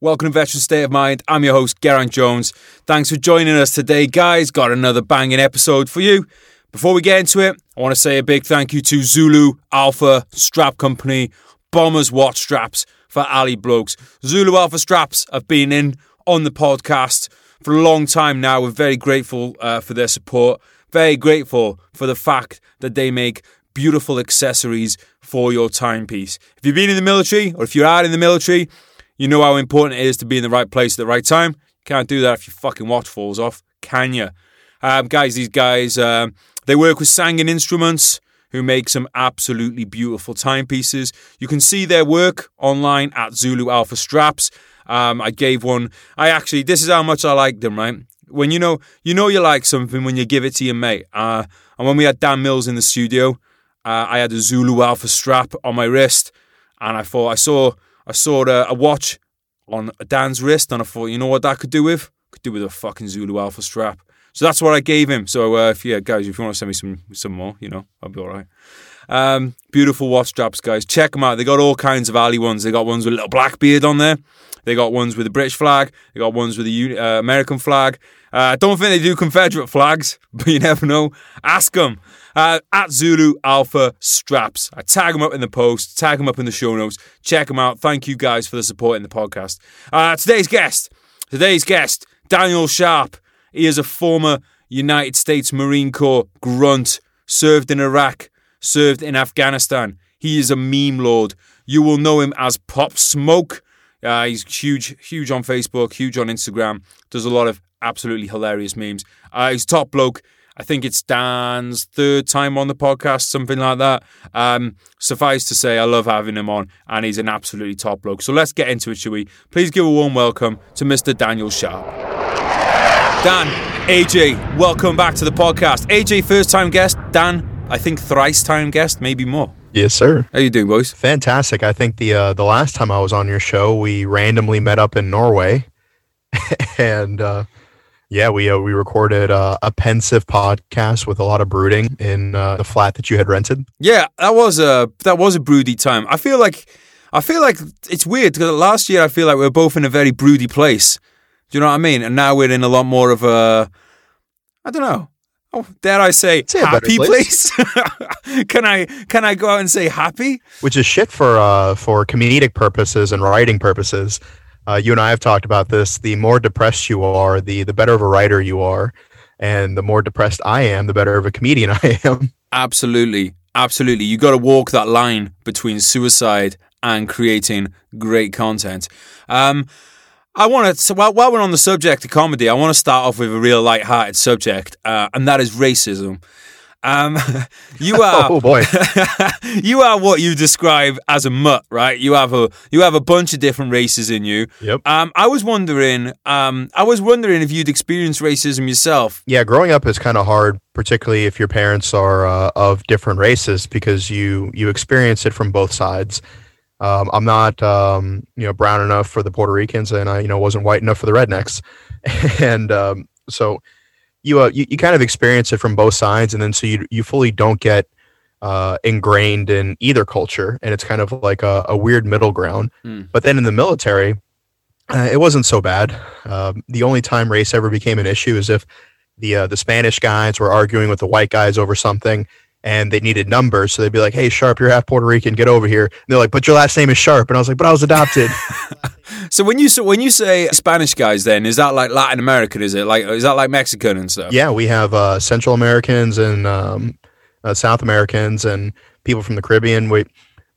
Welcome to Veteran State of Mind. I'm your host, Geraint Jones. Thanks for joining us today, guys. Got another banging episode for you. Before we get into it, I want to say a big thank you to Zulu Alpha Strap Company, Bombers Watch Straps for Ali Blokes. Zulu Alpha Straps have been in on the podcast for a long time now. We're very grateful uh, for their support. Very grateful for the fact that they make beautiful accessories for your timepiece. If you've been in the military or if you're out in the military, you know how important it is to be in the right place at the right time. Can't do that if your fucking watch falls off, can you? Um, guys, these guys, um, they work with Sangin Instruments, who make some absolutely beautiful timepieces. You can see their work online at Zulu Alpha Straps. Um, I gave one. I actually, this is how much I like them, right? When you know, you know you like something when you give it to your mate. Uh, and when we had Dan Mills in the studio, uh, I had a Zulu Alpha strap on my wrist, and I thought I saw I saw a, a watch on Dan's wrist, and I thought, you know what that could do with? Could do with a fucking Zulu Alpha strap. So that's what I gave him. So uh, if yeah, guys, if you want to send me some some more, you know, I'll be all right. Um, beautiful watch straps, guys. Check them out. They got all kinds of Ali ones. They got ones with a little black beard on there. They got ones with the British flag. They got ones with the uh, American flag. I uh, don't think they do Confederate flags, but you never know. Ask them. Uh, at Zulu Alpha Straps. I tag them up in the post, tag them up in the show notes. Check them out. Thank you guys for the support in the podcast. Uh, today's guest, today's guest, Daniel Sharp. He is a former United States Marine Corps grunt, served in Iraq, served in Afghanistan. He is a meme lord. You will know him as Pop Smoke. Uh, he's huge, huge on Facebook, huge on Instagram. Does a lot of absolutely hilarious memes. Uh, he's top bloke. I think it's Dan's third time on the podcast, something like that. Um, suffice to say, I love having him on, and he's an absolutely top bloke. So let's get into it, shall we? Please give a warm welcome to Mr. Daniel Sharp. Dan, AJ, welcome back to the podcast. AJ, first time guest. Dan, I think thrice time guest, maybe more. Yes, sir. How you doing, boys? Fantastic. I think the uh, the last time I was on your show, we randomly met up in Norway, and uh, yeah, we uh, we recorded uh, a pensive podcast with a lot of brooding in uh, the flat that you had rented. Yeah, that was a that was a broody time. I feel like I feel like it's weird because last year I feel like we were both in a very broody place. Do you know what I mean? And now we're in a lot more of a I don't know. Oh, dare I say, say happy place? place? can I can I go out and say happy? Which is shit for uh for comedic purposes and writing purposes uh, you and I have talked about this. The more depressed you are, the the better of a writer you are, and the more depressed I am, the better of a comedian I am. Absolutely, absolutely. You got to walk that line between suicide and creating great content. Um, I want to, so while, while, we're on the subject of comedy, I want to start off with a real light-hearted subject, uh, and that is racism. Um, you are oh boy, you are what you describe as a mutt, right? You have a you have a bunch of different races in you. Yep. Um, I was wondering, um, I was wondering if you'd experienced racism yourself. Yeah, growing up is kind of hard, particularly if your parents are uh, of different races, because you you experience it from both sides. Um, I'm not, um, you know, brown enough for the Puerto Ricans, and I, you know, wasn't white enough for the rednecks, and um, so you, uh, you you kind of experience it from both sides, and then so you you fully don't get uh, ingrained in either culture, and it's kind of like a, a weird middle ground. Mm. But then in the military, uh, it wasn't so bad. Um, the only time race ever became an issue is if the uh, the Spanish guys were arguing with the white guys over something, and they needed numbers. So they'd be like, "Hey, Sharp, you're half Puerto Rican. Get over here." And they're like, "But your last name is Sharp," and I was like, "But I was adopted." so when you so when you say Spanish guys, then is that like Latin American? Is it like is that like Mexican and stuff? Yeah, we have uh, Central Americans and um, uh, South Americans and people from the Caribbean. We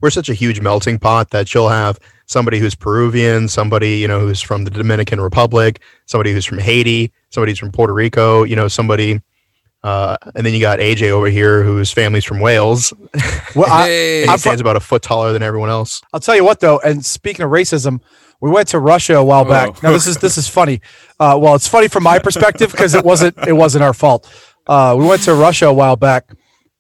we're such a huge melting pot that you'll have somebody who's Peruvian, somebody you know who's from the Dominican Republic, somebody who's from Haiti, somebody who's from Puerto Rico. You know, somebody uh, and then you got AJ over here, whose family's from Wales. Well, I, hey. he stands about a foot taller than everyone else. I'll tell you what, though. And speaking of racism, we went to Russia a while back. Oh. Now this is this is funny. Uh, well, it's funny from my perspective because it wasn't it wasn't our fault. Uh, we went to Russia a while back,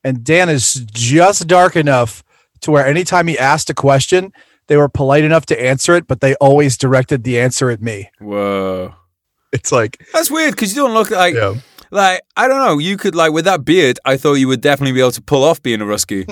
and Dan is just dark enough to where anytime he asked a question, they were polite enough to answer it, but they always directed the answer at me. Whoa. It's like that's weird because you don't look like. Yeah like I don't know, you could like with that beard, I thought you would definitely be able to pull off being a Rusky.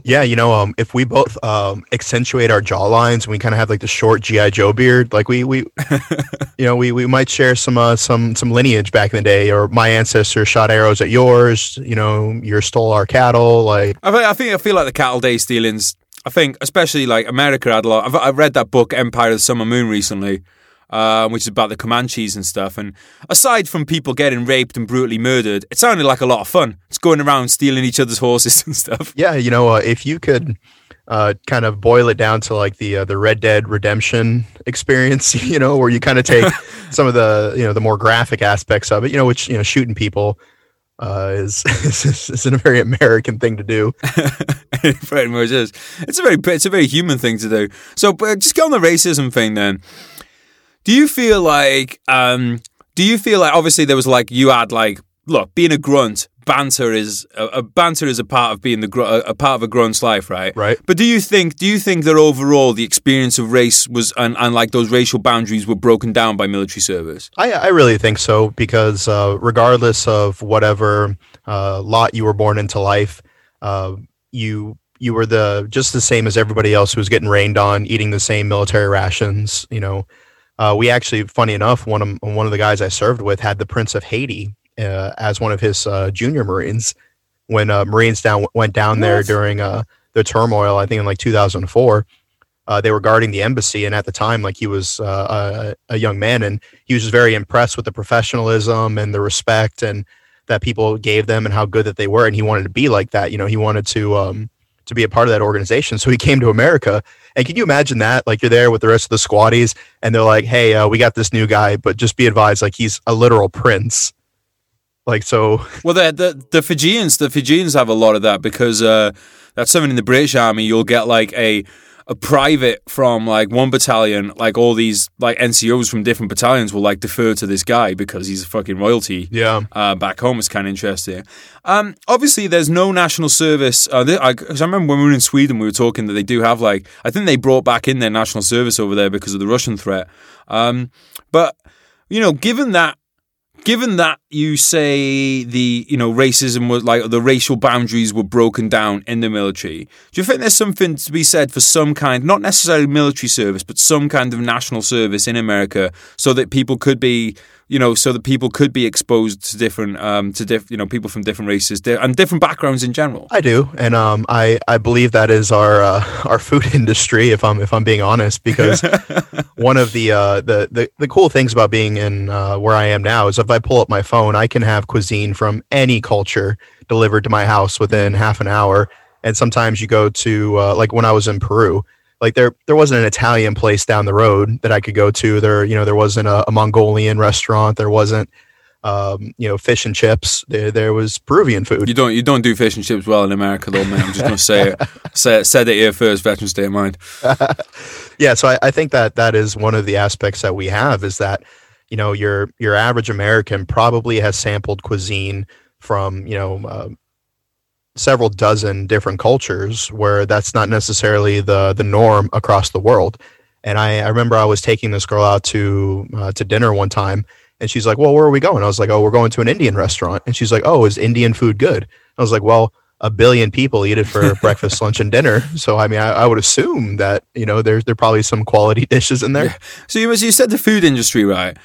yeah, you know, um, if we both um accentuate our jawlines and we kind of have like the short GI Joe beard, like we we, you know, we we might share some uh some some lineage back in the day, or my ancestors shot arrows at yours. You know, you stole our cattle. Like I think I think I feel like the cattle day stealings. I think especially like America had a lot. I've, I've read that book Empire of the Summer Moon recently um, which is about the Comanches and stuff. And aside from people getting raped and brutally murdered, it sounded like a lot of fun. It's going around stealing each other's horses and stuff. Yeah, you know, uh, if you could uh, kind of boil it down to like the uh, the Red Dead Redemption experience, you know, where you kind of take some of the you know the more graphic aspects of it, you know, which you know shooting people uh, is, is is a very American thing to do. it very much is. It's a very it's a very human thing to do. So, but just get on the racism thing then. Do you feel like um do you feel like obviously there was like you had like look being a grunt banter is a, a banter is a part of being the gr- a part of a grunt's life right Right. but do you think do you think that overall the experience of race was and, and like those racial boundaries were broken down by military service I, I really think so because uh, regardless of whatever uh, lot you were born into life, uh, you you were the just the same as everybody else who was getting rained on, eating the same military rations. You know, uh, we actually, funny enough, one of one of the guys I served with had the Prince of Haiti uh, as one of his uh, junior Marines when uh, Marines down went down there What? during uh, the turmoil. I think in like 2004. Uh, they were guarding the embassy, and at the time, like he was uh, a, a young man, and he was just very impressed with the professionalism and the respect and that people gave them and how good that they were, and he wanted to be like that. You know, he wanted to um, to be a part of that organization. So he came to America. And can you imagine that? Like you're there with the rest of the squaddies, and they're like, "Hey, uh, we got this new guy, but just be advised, like he's a literal prince." Like so, well the the, the Fijians the Fijians have a lot of that because uh, that's something in the British Army you'll get like a a private from like one battalion, like all these like NCOs from different battalions will like defer to this guy because he's a fucking royalty. yeah, Uh, back home it's kind of interesting. Um, obviously, there's no national service. Uh, th- I, 'cause I remember when we were in Sweden, we were talking that they do have like I think they brought back in their national service over there because of the Russian threat. Um, but you know, given that given that you say the you know racism was like the racial boundaries were broken down in the military do you think there's something to be said for some kind not necessarily military service but some kind of national service in america so that people could be you know so that people could be exposed to different um to diff, you know people from different races di- and different backgrounds in general I do, and um, I I believe that is our uh, our food industry. If I'm if I'm being honest, because one of the uh the, the the cool things about being in uh, where I am now is if I pull up my phone, I can have cuisine from any culture delivered to my house within half an hour. And sometimes you go to uh, like when I was in Peru, like there there wasn't an Italian place down the road that I could go to. There you know there wasn't a, a Mongolian restaurant. There wasn't um, you know fish and chips. There there was Peruvian food. you don't you don't do fish and chips well in america though man i'm just gonna say it say it said it here first Veteran State of Mind yeah so I, I think that that is one of the aspects that we have is that you know your your average american probably has sampled cuisine from you know uh, several dozen different cultures where that's not necessarily the the norm across the world and i, I remember i was taking this girl out to uh, to dinner one time and she's like well where are we going i was like oh we're going to an indian restaurant and she's like oh is indian food good i was like well a billion people eat it for breakfast, lunch, and dinner. So I mean, I, I would assume that you know there's there probably some quality dishes in there. So you, you said the food industry, right?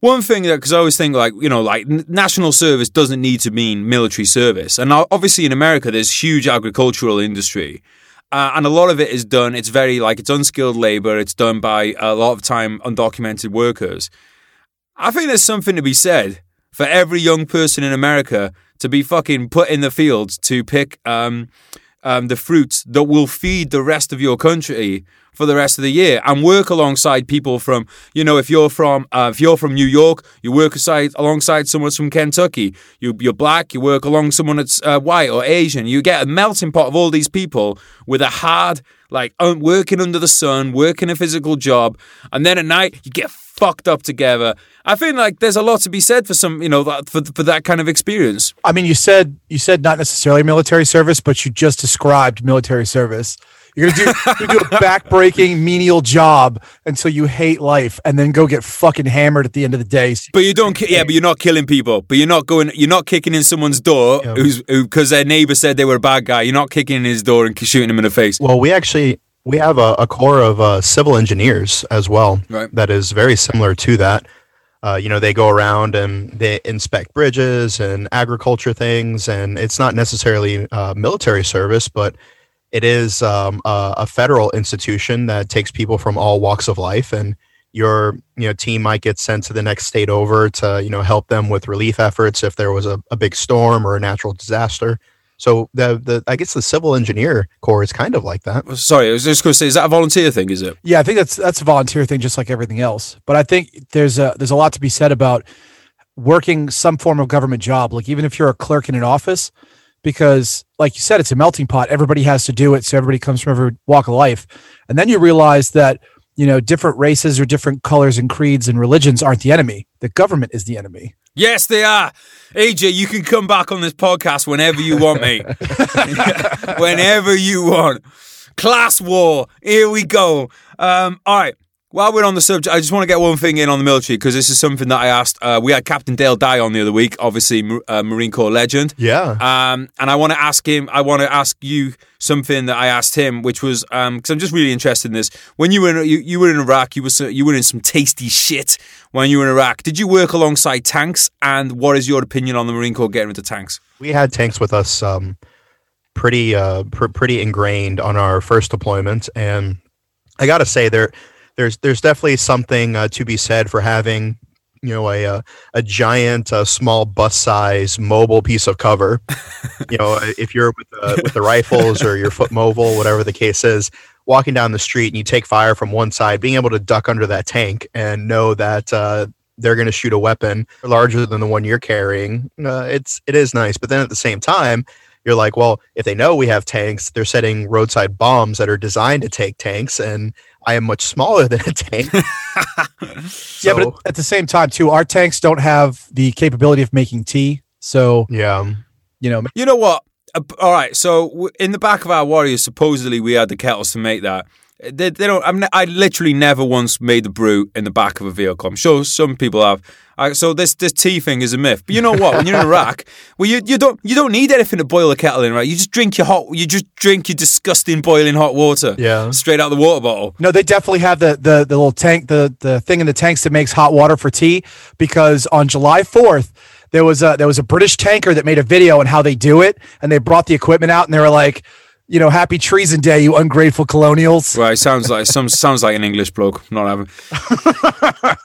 One thing that, because I always think like, you know, like national service doesn't need to mean military service. And obviously in America, there's huge agricultural industry. Uh, and a lot of it is done, it's very like, it's unskilled labor. It's done by a lot of time undocumented workers. I think there's something to be said for every young person in America to be fucking put in the fields to pick um, um, the fruits that will feed the rest of your country for the rest of the year and work alongside people from you know if you're from uh, if you're from New York you work aside alongside someone from Kentucky. You, you're black you work along someone that's uh, white or Asian. You get a melting pot of all these people with a hard like un- working under the sun working a physical job and then at night you get fucked up together I feel like there's a lot to be said for some you know that, for, for that kind of experience I mean, you said you said not necessarily military service, but you just described military service. You're gonna do you're gonna do a backbreaking menial job until you hate life, and then go get fucking hammered at the end of the day. But you don't, ki- yeah. But you're not killing people. But you're not going. You're not kicking in someone's door Yeah. who's who because their neighbor said they were a bad guy. You're not kicking in his door and shooting him in the face. Well, we actually we have a, a corps of uh, civil engineers as well Right. that is very similar to that. Uh, you know, they go around and they inspect bridges and agriculture things, and it's not necessarily uh, military service, but it is um, a, a federal institution that takes people from all walks of life, and your you know team might get sent to the next state over to you know help them with relief efforts if there was a, a big storm or a natural disaster. So the the I guess the civil engineer corps is kind of like that. Sorry, I was just going to say, is that a volunteer thing? Is it? Yeah, I think that's that's a volunteer thing, just like everything else. But I think there's a there's a lot to be said about working some form of government job, like even if you're a clerk in an office, because like you said, it's a melting pot. Everybody has to do it, so everybody comes from every walk of life, and then you realize that you know different races or different colors and creeds and religions aren't the enemy. The government is the enemy. Yes, they are. AJ, you can come back on this podcast whenever you want, mate. whenever you want. Class war. Here we go. Um, all right. While we're on the subject, I just want to get one thing in on the military because this is something that I asked. Uh, we had Captain Dale Dye on the other week, obviously uh, Marine Corps legend. Yeah. Um, and I want to ask him. I want to ask you something that I asked him, which was because I'm just really interested in this. When you were in, you, you were in Iraq, you were so- you were in some tasty shit. When you were in Iraq, did you work alongside tanks? And what is your opinion on the Marine Corps getting rid of tanks? we had tanks with us um, pretty uh, pr- pretty ingrained on our first deployment, and I got to say there there's there's definitely something uh, to be said for having you know a a, a giant uh, small bus size mobile piece of cover. you know, if you're with the, with the rifles or your foot mobile, whatever the case is. Walking down the street and you take fire from one side, being able to duck under that tank and know that uh, they're going to shoot a weapon larger than the one you're carrying. Uh, it's it is nice, but then at the same time, you're like, well, if they know we have tanks, they're setting roadside bombs that are designed to take tanks, and I am much smaller than a tank. yeah, but at the same time, too, our tanks don't have the capability of making tea. So yeah, you know, You know what? Uh, All right. So in the back of our Warriors, supposedly we had the kettles to make that. They, they don't. I'm, I literally never once made the brew in the back of a vehicle. I'm sure some people have. I, so this this tea thing is a myth. But you know what? When you're in Iraq, well, you, you don't you don't need anything to boil a kettle in, right? You just drink your hot. You just drink your disgusting boiling hot water. Yeah. Straight out of the water bottle. No, they definitely have the, the the little tank, the the thing in the tanks that makes hot water for tea. Because on July fourth, there was a there was a British tanker that made a video on how they do it, and they brought the equipment out, and they were like, you know, Happy Treason Day, you ungrateful colonials. Right. Sounds like some sounds like an English bloke. Not having.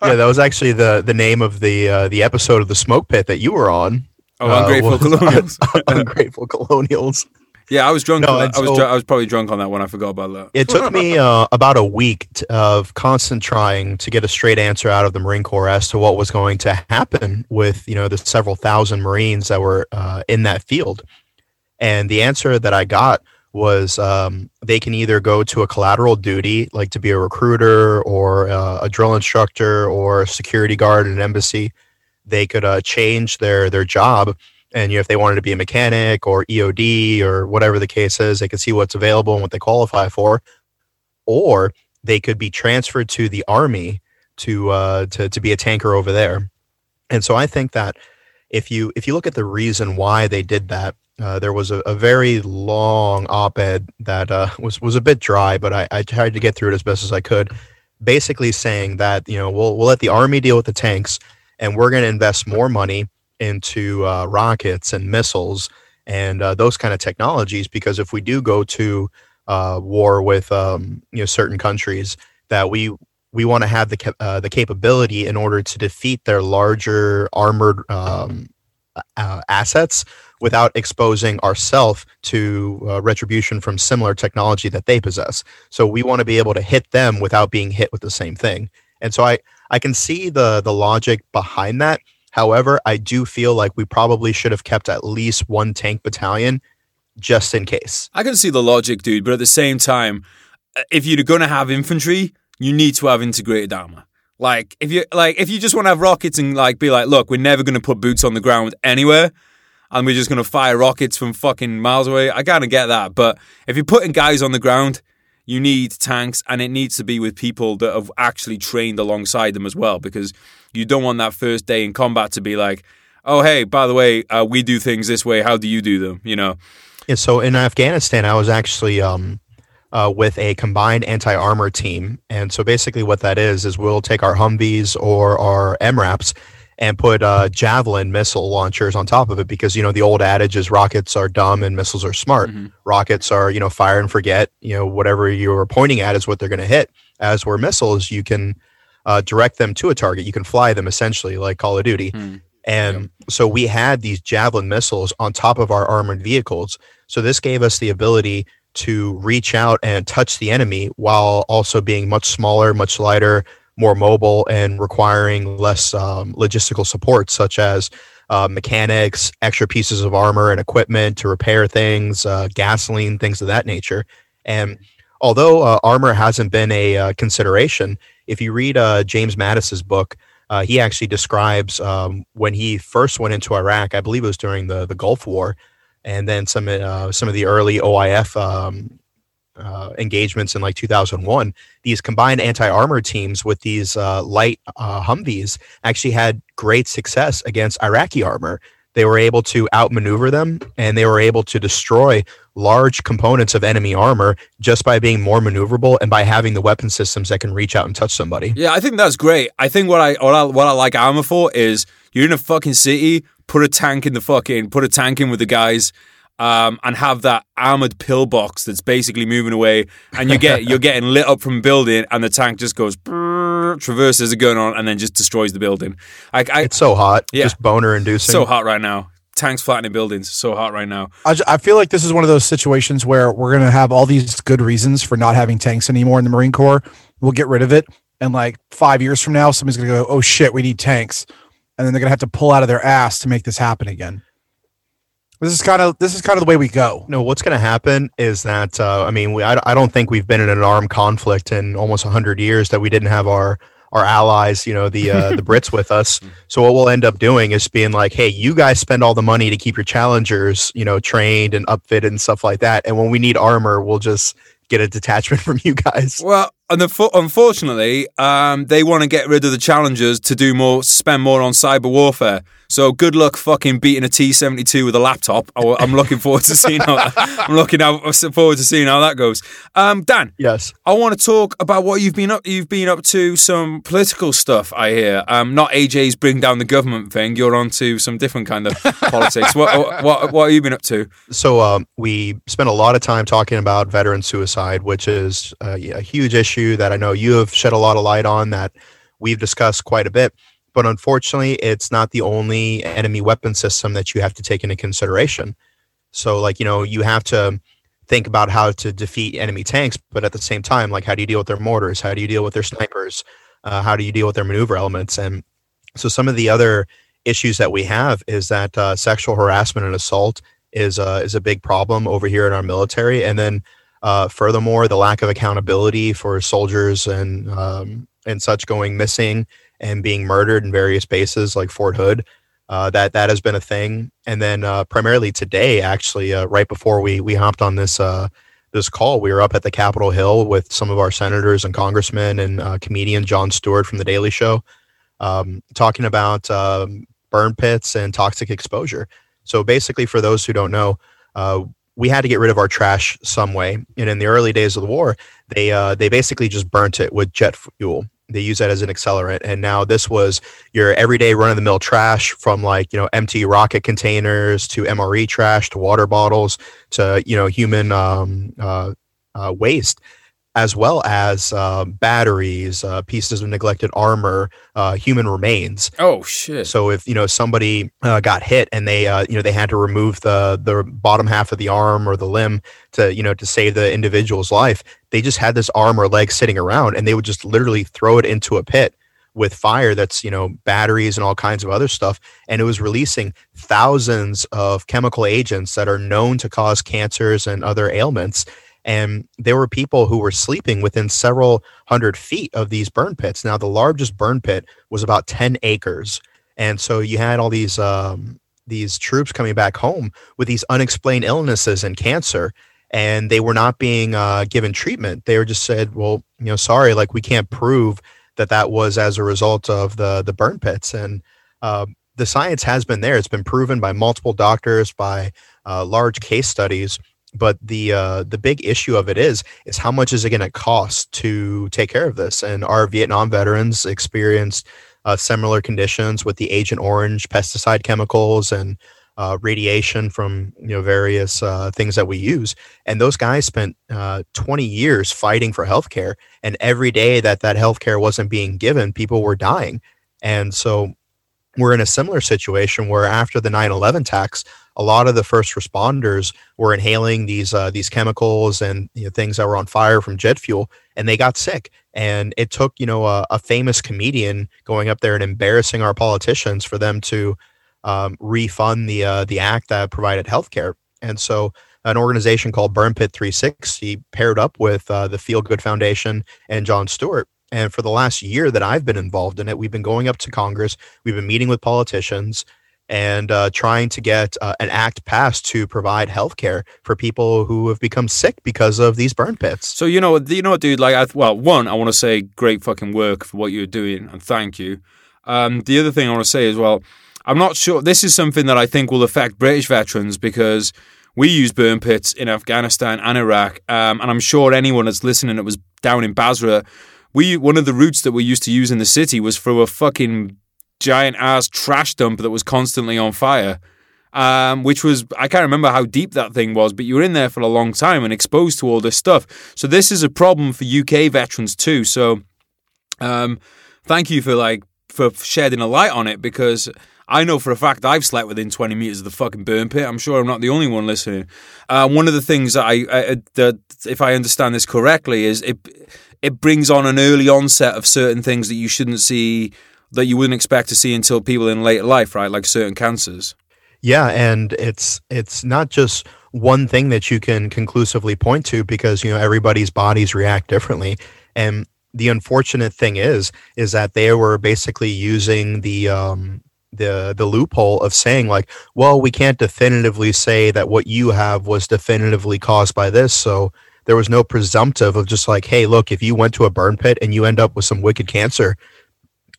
yeah, that was actually the the name of the uh, the episode of the Smoke Pit that you were on. Oh, Uh, ungrateful was colonials. ungrateful colonials. Yeah, I was drunk. No, on that. I was so- dr- I was probably drunk on that one. I forgot about that. It took me uh, about a week t- of constant trying to get a straight answer out of the Marine Corps as to what was going to happen with you know the several thousand Marines that were uh, in that field, and the answer that I got was um, they can either go to a collateral duty, like to be a recruiter or uh, a drill instructor or a security guard in an embassy. They could uh, change their their job and you know, if they wanted to be a mechanic or EOD or whatever the case is, they could see what's available and what they qualify for, or they could be transferred to the army to uh, to to be a tanker over there. And so I think that if you if you look at the reason why they did that, uh, there was a, a very long op-ed that uh, was was a bit dry, but I, I tried to get through it as best as I could. Basically saying that you know we'll we'll let the army deal with the tanks, and we're going to invest more money into uh, rockets and missiles and uh, those kind of technologies because if we do go to uh, war with um, you know certain countries that we we want to have the uh, the capability in order to defeat their larger armored um, uh, assets without exposing ourselves to uh, retribution from similar technology that they possess. So we want to be able to hit them without being hit with the same thing. And so I I can see the the logic behind that. However, I do feel like we probably should have kept at least one tank battalion just in case. I can see the logic, dude, but at the same time, uh, if you're going to have infantry, you need to have integrated armor. Like if you like if you just want to have rockets and like be like, look, we're never going to put boots on the ground anywhere, and we're just going to fire rockets from fucking miles away. I kind of get that, but if you're putting guys on the ground, you need tanks, and it needs to be with people that have actually trained alongside them as well, because you don't want that first day in combat to be like, oh, hey, by the way, uh, we do things this way. How do you do them? You know? Yeah. So in Afghanistan, I was actually um, uh, with a combined anti armor team. And so basically, what that is, is we'll take our Humvees or our MRAPs and put uh, javelin missile launchers on top of it because you know the old adage is rockets are dumb and missiles are smart. Mm-hmm. Rockets are you know fire and forget. You know whatever you're pointing at is what they're going to hit. As where missiles, you can uh, direct them to a target. You can fly them essentially like Call of Duty. Mm-hmm. And yep. so we had these javelin missiles on top of our armored vehicles. So this gave us the ability to reach out and touch the enemy while also being much smaller, much lighter, more mobile, and requiring less um, logistical support, such as uh, mechanics, extra pieces of armor and equipment to repair things, uh, gasoline, things of that nature. And although uh, armor hasn't been a uh, consideration, if you read uh, James Mattis's book, uh, he actually describes um, when he first went into Iraq. I believe it was during the the Gulf War and then some uh, some of the early OIF um, uh, engagements in like 2001. These combined anti armor teams with these uh, light uh, Humvees actually had great success against Iraqi armor. They were able to outmaneuver them, and they were able to destroy large components of enemy armor just by being more maneuverable and by having the weapon systems that can reach out and touch somebody. Yeah, I think that's great. I think what I what I, what I like armor for is you're in a fucking city put a tank in the fucking put a tank in with the guys. Um, and have that armored pillbox that's basically moving away, and you get you're getting lit up from building, and the tank just goes traverses a gun on, and then just destroys the building. I, I, it's so hot, yeah, just boner inducing. So hot right now. Tanks flattening buildings. So hot right now. I, I feel like this is one of those situations where we're gonna have all these good reasons for not having tanks anymore in the Marine Corps. We'll get rid of it, and like five years from now, somebody's gonna go, "Oh shit, we need tanks." and then they're gonna have to pull out of their ass to make this happen again. This is kind of this is kind of the way we go. No, what's going to happen is that uh, I mean, we, I, I don't think we've been in an armed conflict in almost hundred years that we didn't have our our allies, you know, the uh, the Brits with us. So what we'll end up doing is being like, hey, you guys spend all the money to keep your challengers, you know, trained and upfitted and stuff like that, and when we need armor, we'll just get a detachment from you guys. Well, and the, unfortunately, um, they want to get rid of the challengers to do more, spend more on cyber warfare. So good luck fucking beating a T seventy two with a laptop. I'm looking forward to seeing how that, I'm looking out, forward to seeing how that goes. Um, Dan, yes, I want to talk about what you've been up. You've been up to some political stuff. I hear. Um, not AJ's bring down the government thing. You're on to some different kind of politics. What, what what have you been up to? So um, we spent a lot of time talking about veteran suicide, which is a, a huge issue that I know you have shed a lot of light on. That we've discussed quite a bit but unfortunately it's not the only enemy weapon system that you have to take into consideration. So like you know you have to think about how to defeat enemy tanks but at the same time like how do you deal with their mortars? How do you deal with their snipers? Uh, how do you deal with their maneuver elements? And so some of the other issues that we have is that uh, sexual harassment and assault is uh, is a big problem over here in our military. And then uh, furthermore the lack of accountability for soldiers and um, and such going missing and being murdered in various bases like Fort Hood. Uh, that that has been a thing, and then uh, primarily today, actually, uh, right before we we hopped on this uh, this call, we were up at the Capitol Hill with some of our senators and congressmen and uh, comedian Jon Stewart from the Daily Show, um, talking about um, burn pits and toxic exposure. So basically, for those who don't know, we had to get rid of our trash some way, and in the early days of the war, they they basically just burnt it with jet fuel. They use that as an accelerant. And now this was your everyday run of the mill trash from like you know empty rocket containers to mre trash to water bottles to you know human um, uh, uh, waste as well as uh, batteries, uh, pieces of neglected armor, uh, human remains. Oh shit! So if you know somebody uh, got hit and they uh, you know they had to remove the the bottom half of the arm or the limb to you know to save the individual's life, they just had this arm or leg sitting around and they would just literally throw it into a pit with fire that's you know batteries and all kinds of other stuff and it was releasing thousands of chemical agents that are known to cause cancers and other ailments and there were people who were sleeping within several hundred feet of these burn pits. Now, the largest burn pit was about 10 acres. And so you had all these um, these troops coming back home with these unexplained illnesses and cancer. and they were not being uh, given treatment. They were just said, "Well, you know, sorry, like we can't prove that that was as a result of the the burn pits." And uh, the science has been there; it's been proven by multiple doctors, by uh, large case studies. But the uh, the big issue of it is is how much is it going to cost to take care of this? And our Vietnam veterans experienced uh, similar conditions with the Agent Orange pesticide chemicals and uh, radiation from you know various uh, things that we use. And those guys spent uh, 20 years fighting for healthcare, and every day that that healthcare wasn't being given, people were dying. And so we're in a similar situation where after the 9/11 attacks, a lot of the first responders were inhaling these uh, these chemicals and you know, things that were on fire from jet fuel, and they got sick. And it took you know a, a famous comedian going up there and embarrassing our politicians for them to um, refund the uh, the act that provided health care. And so an organization called Burn Pit 360 paired up with uh, the FealGood Foundation and Jon Stewart. And for the last year that I've been involved in it, we've been going up to Congress, we've been meeting with politicians and uh, trying to get uh, an act passed to provide health care for people who have become sick because of these burn pits. So you know, you know, dude. Like, I, well, one, I want to say great fucking work for what you're doing, and thank you. Um, the other thing I want to say is, well, I'm not sure. This is something that I think will affect British veterans because we use burn pits in Afghanistan and Iraq, um, and I'm sure anyone that's listening that was down in Basra, we one of the routes that we used to use in the city was through a fucking giant ass trash dump that was constantly on fire. Um, which was I can't remember how deep that thing was, but you were in there for a long time and exposed to all this stuff. So this is a problem for UK veterans too. So um, thank you for like for shedding a light on it because I know for a fact I've slept within 20 meters of the fucking burn pit. I'm sure I'm not the only one listening. Uh, one of the things that I, I that if I understand this correctly is it it brings on an early onset of certain things that you shouldn't see that you wouldn't expect to see until people in later life, right? Like certain cancers. Yeah, and it's it's not just one thing that you can conclusively point to because you know everybody's bodies react differently and the unfortunate thing is is that they were basically using the um, the the loophole of saying like, well, we can't definitively say that what you have was definitively caused by this, so there was no presumptive of just like, hey, look, if you went to a burn pit and you end up with some wicked cancer,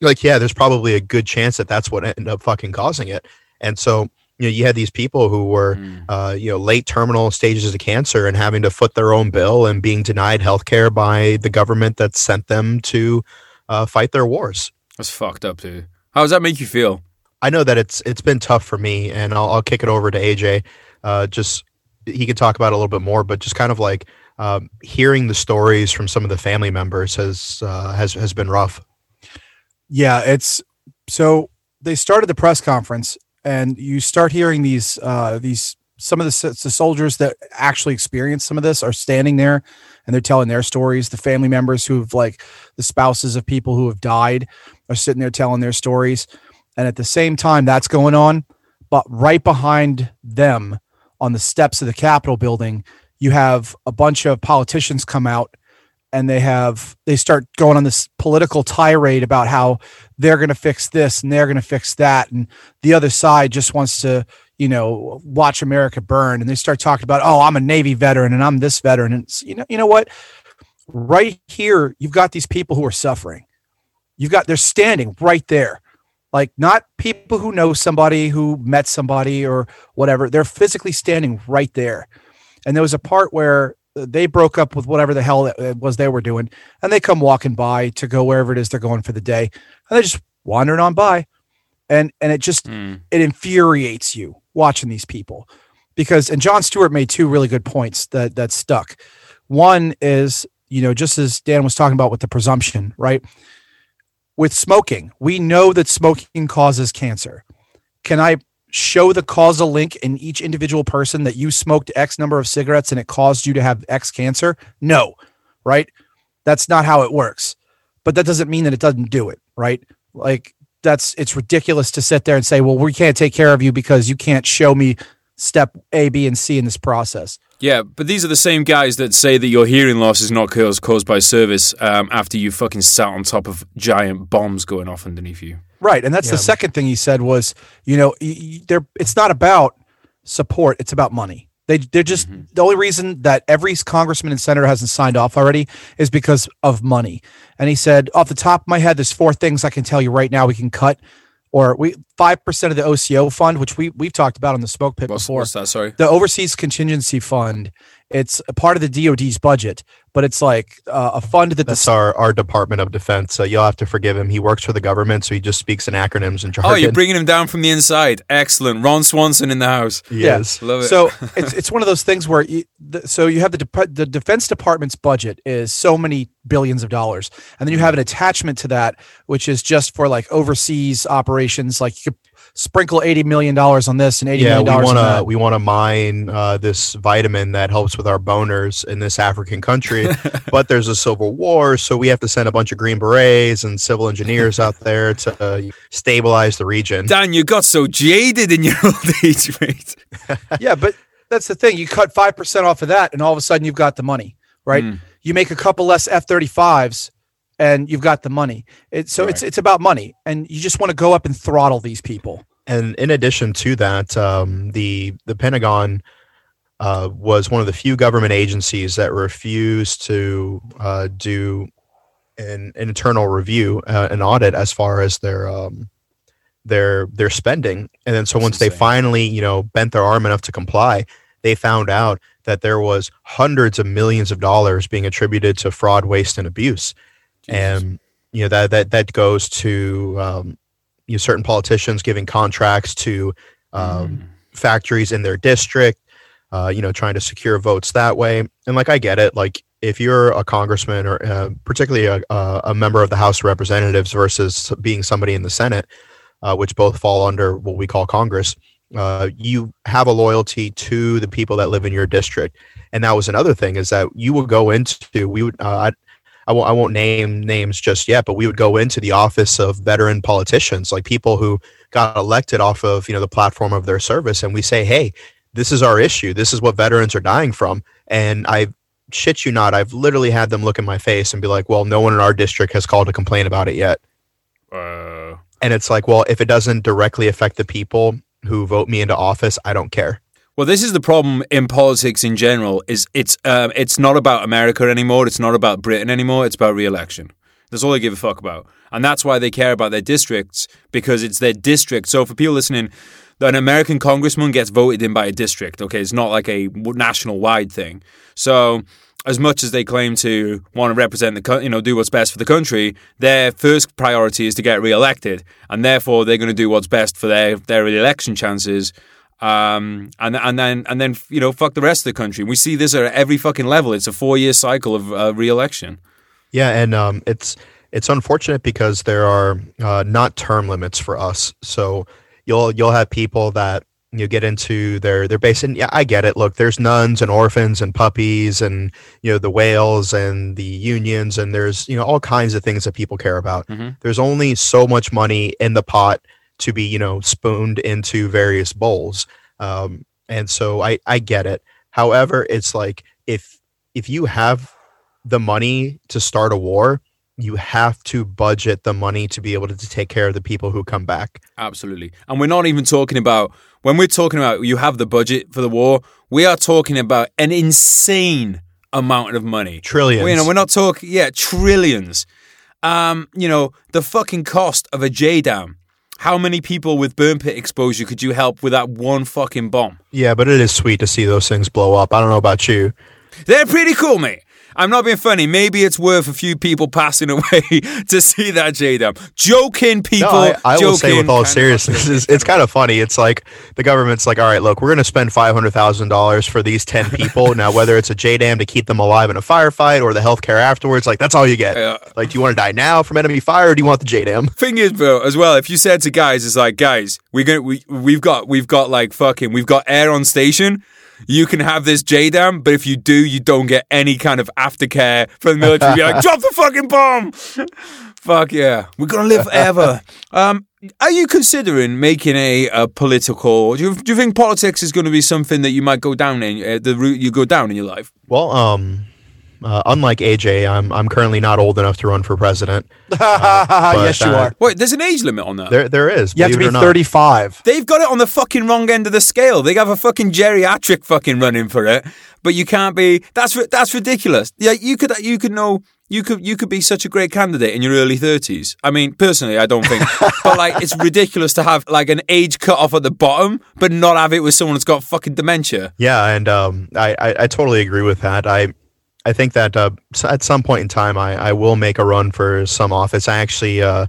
like, yeah, there's probably a good chance that that's what ended up fucking causing it. And so, you know, you had these people who were, mm. uh, you know, late terminal stages of cancer and having to foot their own bill and being denied health care by the government that sent them to uh, fight their wars. That's fucked up, dude. How does that make you feel? I know that it's it's been tough for me, and I'll, I'll kick it over to AJ. Uh, just he could talk about a little bit more, but just kind of like um, hearing the stories from some of the family members has uh, has has been rough. Yeah, it's so they started the press conference, and you start hearing these uh, these some of the, the soldiers that actually experienced some of this are standing there and they're telling their stories. The family members who've like the spouses of people who have died are sitting there telling their stories and at the same time that's going on but right behind them on the steps of the capitol building you have a bunch of politicians come out and they have they start going on this political tirade about how they're going to fix this and they're going to fix that. And the other side just wants to you know watch america burn. And they start talking about oh i'm a navy veteran and i'm this veteran. And you know you know what? Right here you've got these people who are suffering. You've got they're standing right there like not people who know somebody who met somebody or whatever. They're physically standing right there. And there was a part where they broke up with whatever the hell it was they were doing. And they come walking by to go wherever it is they're going for the day. And they're just wandering on by. And and it just mm. it infuriates you watching these people. Because and Jon Stewart made two really good points that that stuck. One is you know just as Dan was talking about with the presumption right with smoking, we know that smoking causes cancer. Can I show the causal link in each individual person that you smoked X number of cigarettes and it caused you to have X cancer? No, right? That's not how it works. But that doesn't mean that it doesn't do it, right? Like that's it's ridiculous to sit there and say, well, we can't take care of you because you can't show me step A, B, and C in this process. Yeah, but these are the same guys that say that your hearing loss is not caused caused by service um, after you fucking sat on top of giant bombs going off underneath you. Right, and that's yeah. the second thing he said was, you know, there. It's not about support; it's about money. They they're just Mm-hmm. the only reason that every congressman and senator hasn't signed off already is because of money. And he said, off the top of my head, there's four things I can tell you right now we can cut, or we five percent of the OCO fund, which we we've talked about on the smoke pit What's, before. what's that? Sorry. The Overseas Contingency Fund. It's a part of the DoD's budget, but it's like uh, a fund that That's the our, our Department of Defense. So you'll have to forgive him. He works for the government, so he just speaks in acronyms and jargon. Oh, you're bringing him down from the inside. Excellent. Ron Swanson in the house. Yes, Yeah. Love it. So it's it's one of those things where you, the, so you have the Dep- the Defense Department's budget is so many billions of dollars, and then you have an attachment to that which is just for like overseas operations. Like you could sprinkle eighty million dollars on this and eighty Yeah, million we dollars want to we want to mine uh, this vitamin that helps with our boners in this African country, but there's a civil war, so we have to send a bunch of green berets and civil engineers out there to uh, stabilize the region. Dan, you got so jaded in your old age, mate. yeah, but that's the thing. You cut five percent off of that, and all of a sudden you've got the money, right? Mm. You make a couple less F thirty fives, and you've got the money. It, so it's it's about money, and you just want to go up and throttle these people. And in addition to that, um, the the Pentagon uh, was one of the few government agencies that refused to uh, do an, an internal review, uh, an audit as far as their um, their their spending. And then so That's once they finally, you know, bent their arm enough to comply, they found out that there was hundreds of millions of dollars being attributed to fraud, waste, and abuse and you know that that that goes to um, you know certain politicians giving contracts to um, factories in their district, uh, you know, trying to secure votes that way. And like I get it, like if you're a congressman or uh, particularly a, a a member of the House of Representatives versus being somebody in the Senate, uh, which both fall under what we call Congress, uh, you have a loyalty to the people that live in your district. And that was another thing is that you would go into we would uh, I, won't, I won't name names just yet, but we would go into the office of veteran politicians, like people who got elected off of you know the platform of their service, and we say, hey, this is our issue. This is what veterans are dying from, and I shit you not, I've literally had them look in my face and be like, well, no one in our district has called to complain about it yet, Uh, and it's like, well, if it doesn't directly affect the people who vote me into office, I don't care. Well, this is the problem in politics in general. Is it's um, it's not about America anymore. It's not about Britain anymore. It's about re-election. That's all they give a fuck about, and that's why they care about their districts because it's their district. So for people listening, an American congressman gets voted in by a district. Okay, it's not like a national wide thing. So as much as they claim to want to represent the, you know, do what's best for the country, their first priority is to get re-elected, and therefore they're going to do what's best for their their re-election chances. Um, and and then and then you know, fuck the rest of the country. We see this at every fucking level. It's a four-year cycle of uh, re-election. Yeah, and um, it's it's unfortunate because there are uh, not term limits for us. So you'll you'll have people that you get into their their base, and yeah, I get it. Look, there's nuns and orphans and puppies, and you know the whales and the unions, and there's you know all kinds of things that people care about. Mhm. There's only so much money in the pot to be you know spooned into various bowls, um, and so I I get it. However, it's like if if you have the money to start a war, you have to budget the money to be able to, to take care of the people who come back. Absolutely. And we're not even talking about, when we're talking about you have the budget for the war, we are talking about an insane amount of money. Trillions. You know, we're not talking, yeah, trillions. Um, you know, the fucking cost of a JDAM. How many people with burn pit exposure could you help with that one fucking bomb? Yeah, but it is sweet to see those things blow up. I don't know about you. They're pretty cool, mate. I'm not being funny. Maybe it's worth a few people passing away to see that JDAM. Joking, people. No, I, I will say with all seriousness, it's, it's kind of funny. It's like the government's like, all right, look, we're going to spend five hundred thousand dollars for these ten people. now, whether it's a JDAM to keep them alive in a firefight or the healthcare afterwards, like that's all you get. Like, do you want to die now from enemy fire, or do you want the JDAM? thing is, bro, as well, if you said to guys, it's like, guys, we're gonna we we've got we've got like fucking we've got air on station. You can have this JDAM, but if you do, you don't get any kind of aftercare from the military. Be like, drop the fucking bomb. Fuck yeah, we're gonna live forever. um, are you considering making a, a political? Do you, do you think politics is going to be something that you might go down in uh, the route you go down in your life? Well, um, uh, unlike AJ, I'm I'm currently not old enough to run for president. yes, you uh, are. Wait, there's an age limit on that. There there is. You have to be it or not. 35. They've got it on the fucking wrong end of the scale. They have a fucking geriatric fucking running for it, but you can't be. That's that's ridiculous. Yeah, you could you could know you could you could be such a great candidate in your early thirties. I mean, personally, I don't think, but like it's ridiculous to have like an age cut off at the bottom, but not have it with someone that's got fucking dementia. Yeah, and um, I, I I totally agree with that. I I think that uh, at some point in time, I, I will make a run for some office. I actually uh,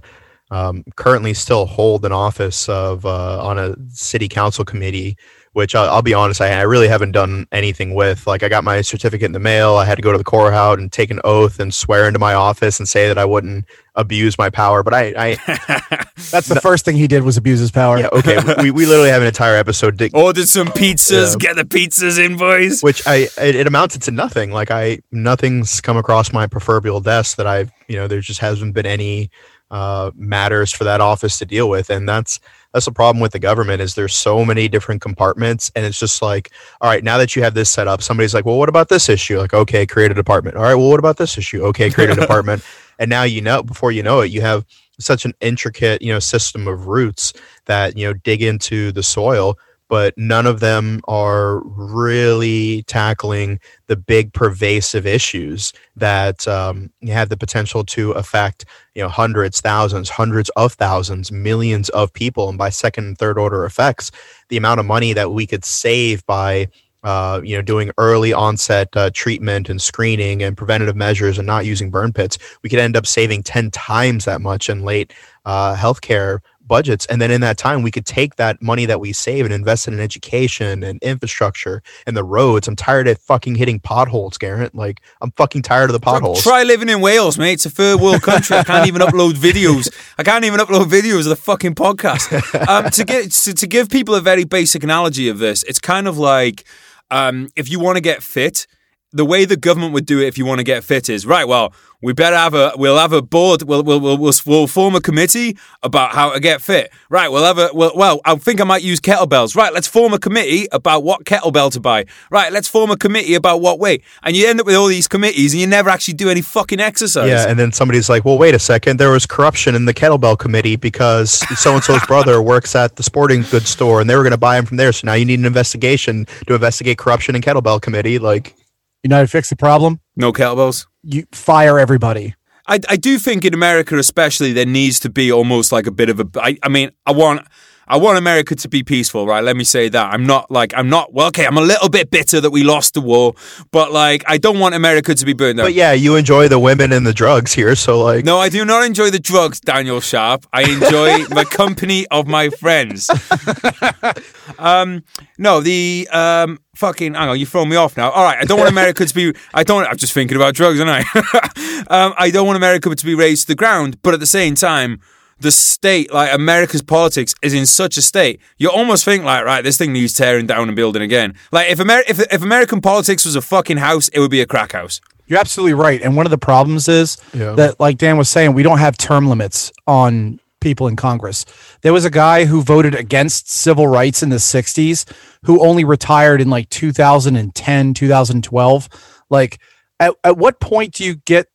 um, currently still hold an office of uh, on a city council committee, which I'll, I'll be honest, I, I really haven't done anything with. Like, I got my certificate in the mail. I had to go to the courthouse and take an oath and swear into my office and say that I wouldn't abuse my power. But I, I That's the first thing he did was abuse his power. yeah, okay, we, we literally have an entire episode dig- Ordered some pizzas. Yeah. Get the pizzas in, boys. which I it, it amounted to nothing. Like I nothing's come across my proverbial desk that I've you know there just hasn't been any uh, matters for that office to deal with, and that's that's the problem with the government is there's so many different compartments, and it's just like all right now that you have this set up, somebody's like, well, what about this issue? Like, okay, create a department. All right, well, what about this issue? Okay, create a department, and now you know before you know it, you have such an intricate you know system of roots that you know dig into the soil but none of them are really tackling the big pervasive issues that um, have the potential to affect you know hundreds thousands hundreds of thousands millions of people. And by second and third order effects the amount of money that we could save by uh, you know doing early onset uh, treatment and screening and preventative measures and not using burn pits we could end up saving 10 times that much in late uh, healthcare budgets and then in that time we could take that money that we save and invest it in education and infrastructure and the roads i'm tired of fucking hitting potholes garrett like i'm fucking tired of the potholes Try living in Wales, mate. It's a third world country. I can't even upload videos. I can't even upload videos of the fucking podcast. Um, to get to, to give people a very basic analogy of this, it's kind of like um, if you want to get fit. The way the government would do it if you want to get fit is right. Well, we better have a we'll have a board. We'll we'll we'll, we'll, we'll form a committee about how to get fit. Right. We'll have a well, well. I think I might use kettlebells. Right. Let's form a committee about what kettlebell to buy. Right. Let's form a committee about what weight. And you end up with all these committees, and you never actually do any fucking exercise. yeah and then somebody's like well wait a second there was corruption in the kettlebell committee because so and so's brother works at the sporting goods store and they were going to buy him from there so now you need an investigation to investigate corruption in kettlebell committee like You know how to fix the problem? No kettlebells. You fire everybody. I, I do think in America, especially, there needs to be almost like a bit of a. I, I mean, I want. I want America to be peaceful, right? Let me say that. I'm not like I'm not well. Okay, I'm a little bit bitter that we lost the war, but like I don't want America to be burned out. but yeah you enjoy the women and the drugs here so like No, I do not enjoy the drugs, Daniel Sharp. I enjoy the company of my friends. um, no, the um, fucking hang on, you throw me off now. All right, I don't want America to be. I don't. I'm just thinking about drugs, aren't I? um, I don't want America to be razed to the ground, but at the same time. The state, like America's politics, is in such a state. You almost think like, right, this thing needs tearing down and building again. Like if Amer- if, if American politics was a fucking house, it would be a crack house. You're absolutely right. And one of the problems is Yeah. that, like Dan was saying, we don't have term limits on people in Congress. There was a guy who voted against civil rights in the 60s who only retired in like 2010, 2012. Like, at, at what point do you get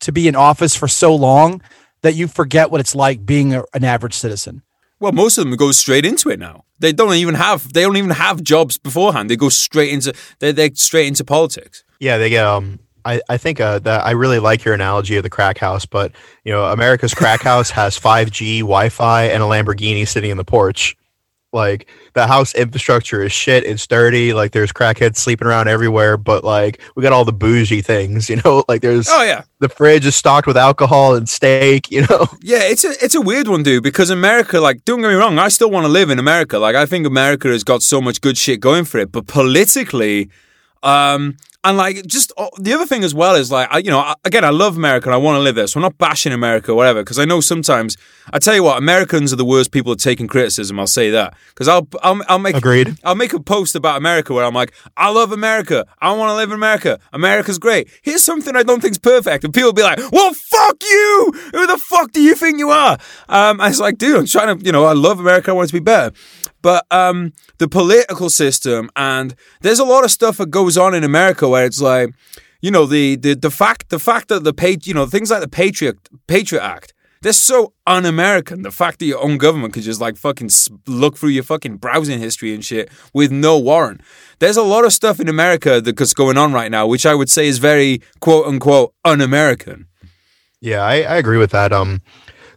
to be in office for so long that you forget what it's like being a, an average citizen? Well, most of them go straight into it now. They don't even have they don't even have jobs beforehand. They go straight into they they straight into politics. Yeah, they get. Um, I I think uh, that I really like your analogy of the crack house, but you know, America's crack house has 5G, Wi-Fi, and a Lamborghini sitting in the porch. Like the house infrastructure is shit. It's dirty. Like there's crackheads sleeping around everywhere. But like we got all the bougie things, you know. Like there's Oh yeah, the fridge is stocked with alcohol and steak, you know. yeah. It's a it's a weird one, dude. Because America, like, don't get me wrong, I still want to live in America. Like, I think America has got so much good shit going for it. But politically, um, and like just uh, the other thing as well is like I, you know I- again I love America and I want to live there so I'm not bashing America or whatever because I know sometimes I tell you what Americans are the worst people at taking criticism I'll say that because I'll, I'll I'll make Agreed. I'll make a post about America where I'm like I love America. I want to live in America. America's great. Here's something I don't think's perfect and people will be like well fuck you! Who the fuck do you think you are? Um and it's like dude I'm trying to you know I love America I want it to be better but um, the political system and there's a lot of stuff that goes on in America where it's like you know the the the fact the fact that the page you know things like the Patriot Patriot Act they're so un-American. The fact that your own government could just like fucking look through your fucking browsing history and shit with no warrant. There's a lot of stuff in America that's going on right now, which I would say is very quote unquote un-American. Yeah, I, I agree with that. Um,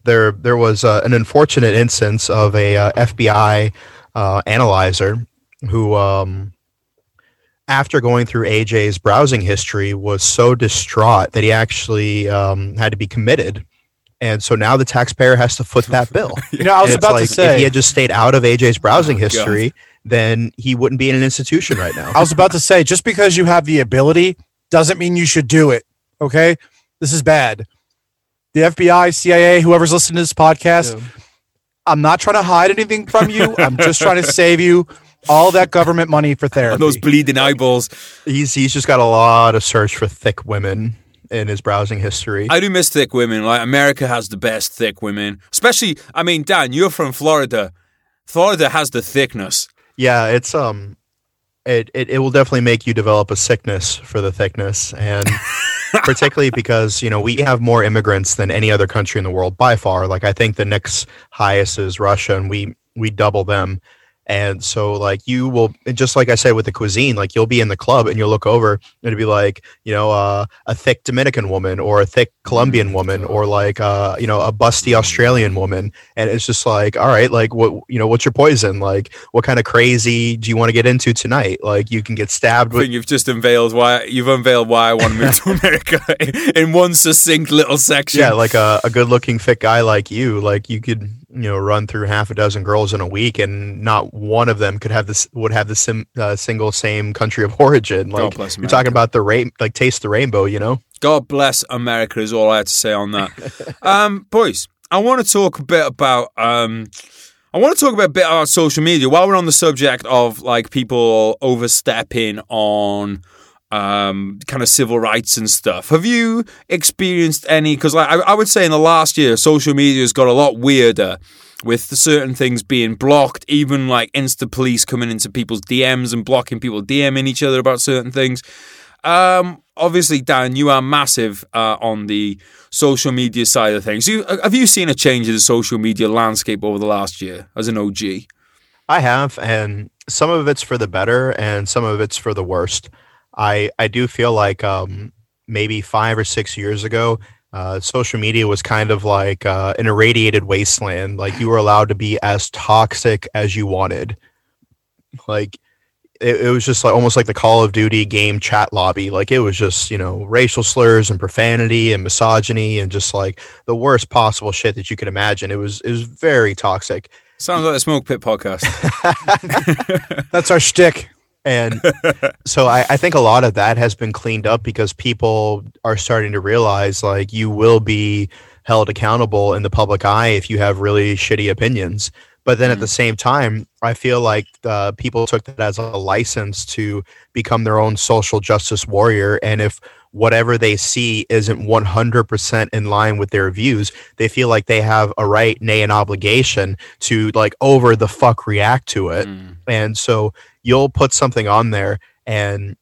there there was uh, an unfortunate instance of a uh, FBI uh, analyzer who um, after going through AJ's browsing history, was so distraught that he actually um, had to be committed. And so now the taxpayer has to foot that bill. you know, I was about like, to say if he had just stayed out of AJ's browsing oh, history, God. then he wouldn't be in an institution right now. I was about to say just because you have the ability doesn't mean you should do it. Okay, this is bad. The FBI, CIA, whoever's listening to this podcast, yeah. I'm not trying to hide anything from you. I'm just trying to save you all that government money for therapy. those bleeding eyeballs. He's he's just got a lot of search for thick women in his browsing history. I do miss thick women. Like America has the best thick women. Especially, I mean, Dan, you're from Florida. Florida has the thickness. Yeah, it's um it, it, it will definitely make you develop a sickness for the thickness and particularly because you know we have more immigrants than any other country in the world by far. Like i think the next highest is russia and we we double them and so, like, you will, just like I said with the cuisine, like, you'll be in the club and you'll look over and it'll be like, you know, uh, a thick Dominican woman or a thick Colombian woman or like, uh, you know, a busty Australian woman. And it's just like, all right, like, what, you know, what's your poison? Like, what kind of crazy do you want to get into tonight? Like, you can get stabbed. With- you've just unveiled why, you've unveiled why I want to move to America in one succinct little section. Yeah, like a, a good looking, fit guy like you, like, you could, you know run through half a dozen girls in a week and not one of them could have this would have the sim, uh, single same country of origin. Like you're talking about the rain like taste the rainbow you know? God bless america is all i had to say on that. Um boys i want to talk a bit about um I want to talk about a bit about social media while we're on the subject of like people overstepping on um, kind of civil rights and stuff. Have you experienced any? Because like, I, I would say in the last year, social media has got a lot weirder with certain things being blocked, even like Insta police coming into people's DMs and blocking people DMing each other about certain things. Um, obviously, Dan, you are massive uh, on the social media side of things. You, have you seen a change in the social media landscape over the last year as an OG? I have, and some of it's for the better, and some of it's for the worst. I I do feel like um, maybe five or six years ago, uh, social media was kind of like uh, an irradiated wasteland. Like you were allowed to be as toxic as you wanted. Like it, it, was just like almost like the Call of Duty game chat lobby. Like it was just you know racial slurs and profanity and misogyny and just like the worst possible shit that you could imagine. It was it was very toxic. Sounds like the Smoke Pit podcast. That's our shtick. And so I, I, think a lot of that has been cleaned up because people are starting to realize like you will be held accountable in the public eye if you have really shitty opinions. But then mm-hmm. at the mm. same time, I feel like uh, people took that as a license to become their own social justice warrior. And if whatever they see isn't 100% in line with their views, they feel like they have a right, nay, an obligation to like over the fuck react to it. Mm. And so you'll put something on there and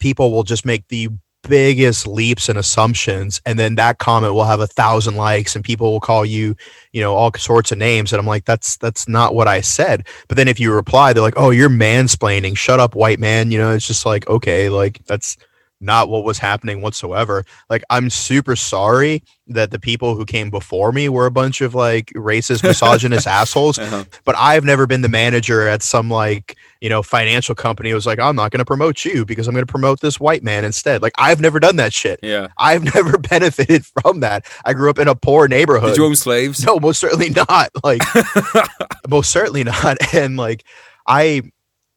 people will just make the biggest leaps and assumptions and then that comment will have a thousand likes and people will call you you know all sorts of names. And i'm like that's that's not what i said. But then if you reply they're like oh you're mansplaining. Shut up white man. You know it's just like okay like that's not what was happening whatsoever. Like, I'm super sorry that the people who came before me were a bunch of like racist, misogynist assholes. Uh-huh. But I've never been the manager at some like, you know, financial company who was like, I'm not going to promote you because I'm going to promote this white man instead. Like, I've never done that shit. Yeah. I've never benefited from that. I grew up in a poor neighborhood. Did you own slaves? No, most certainly not. Like, most certainly not. And like, I,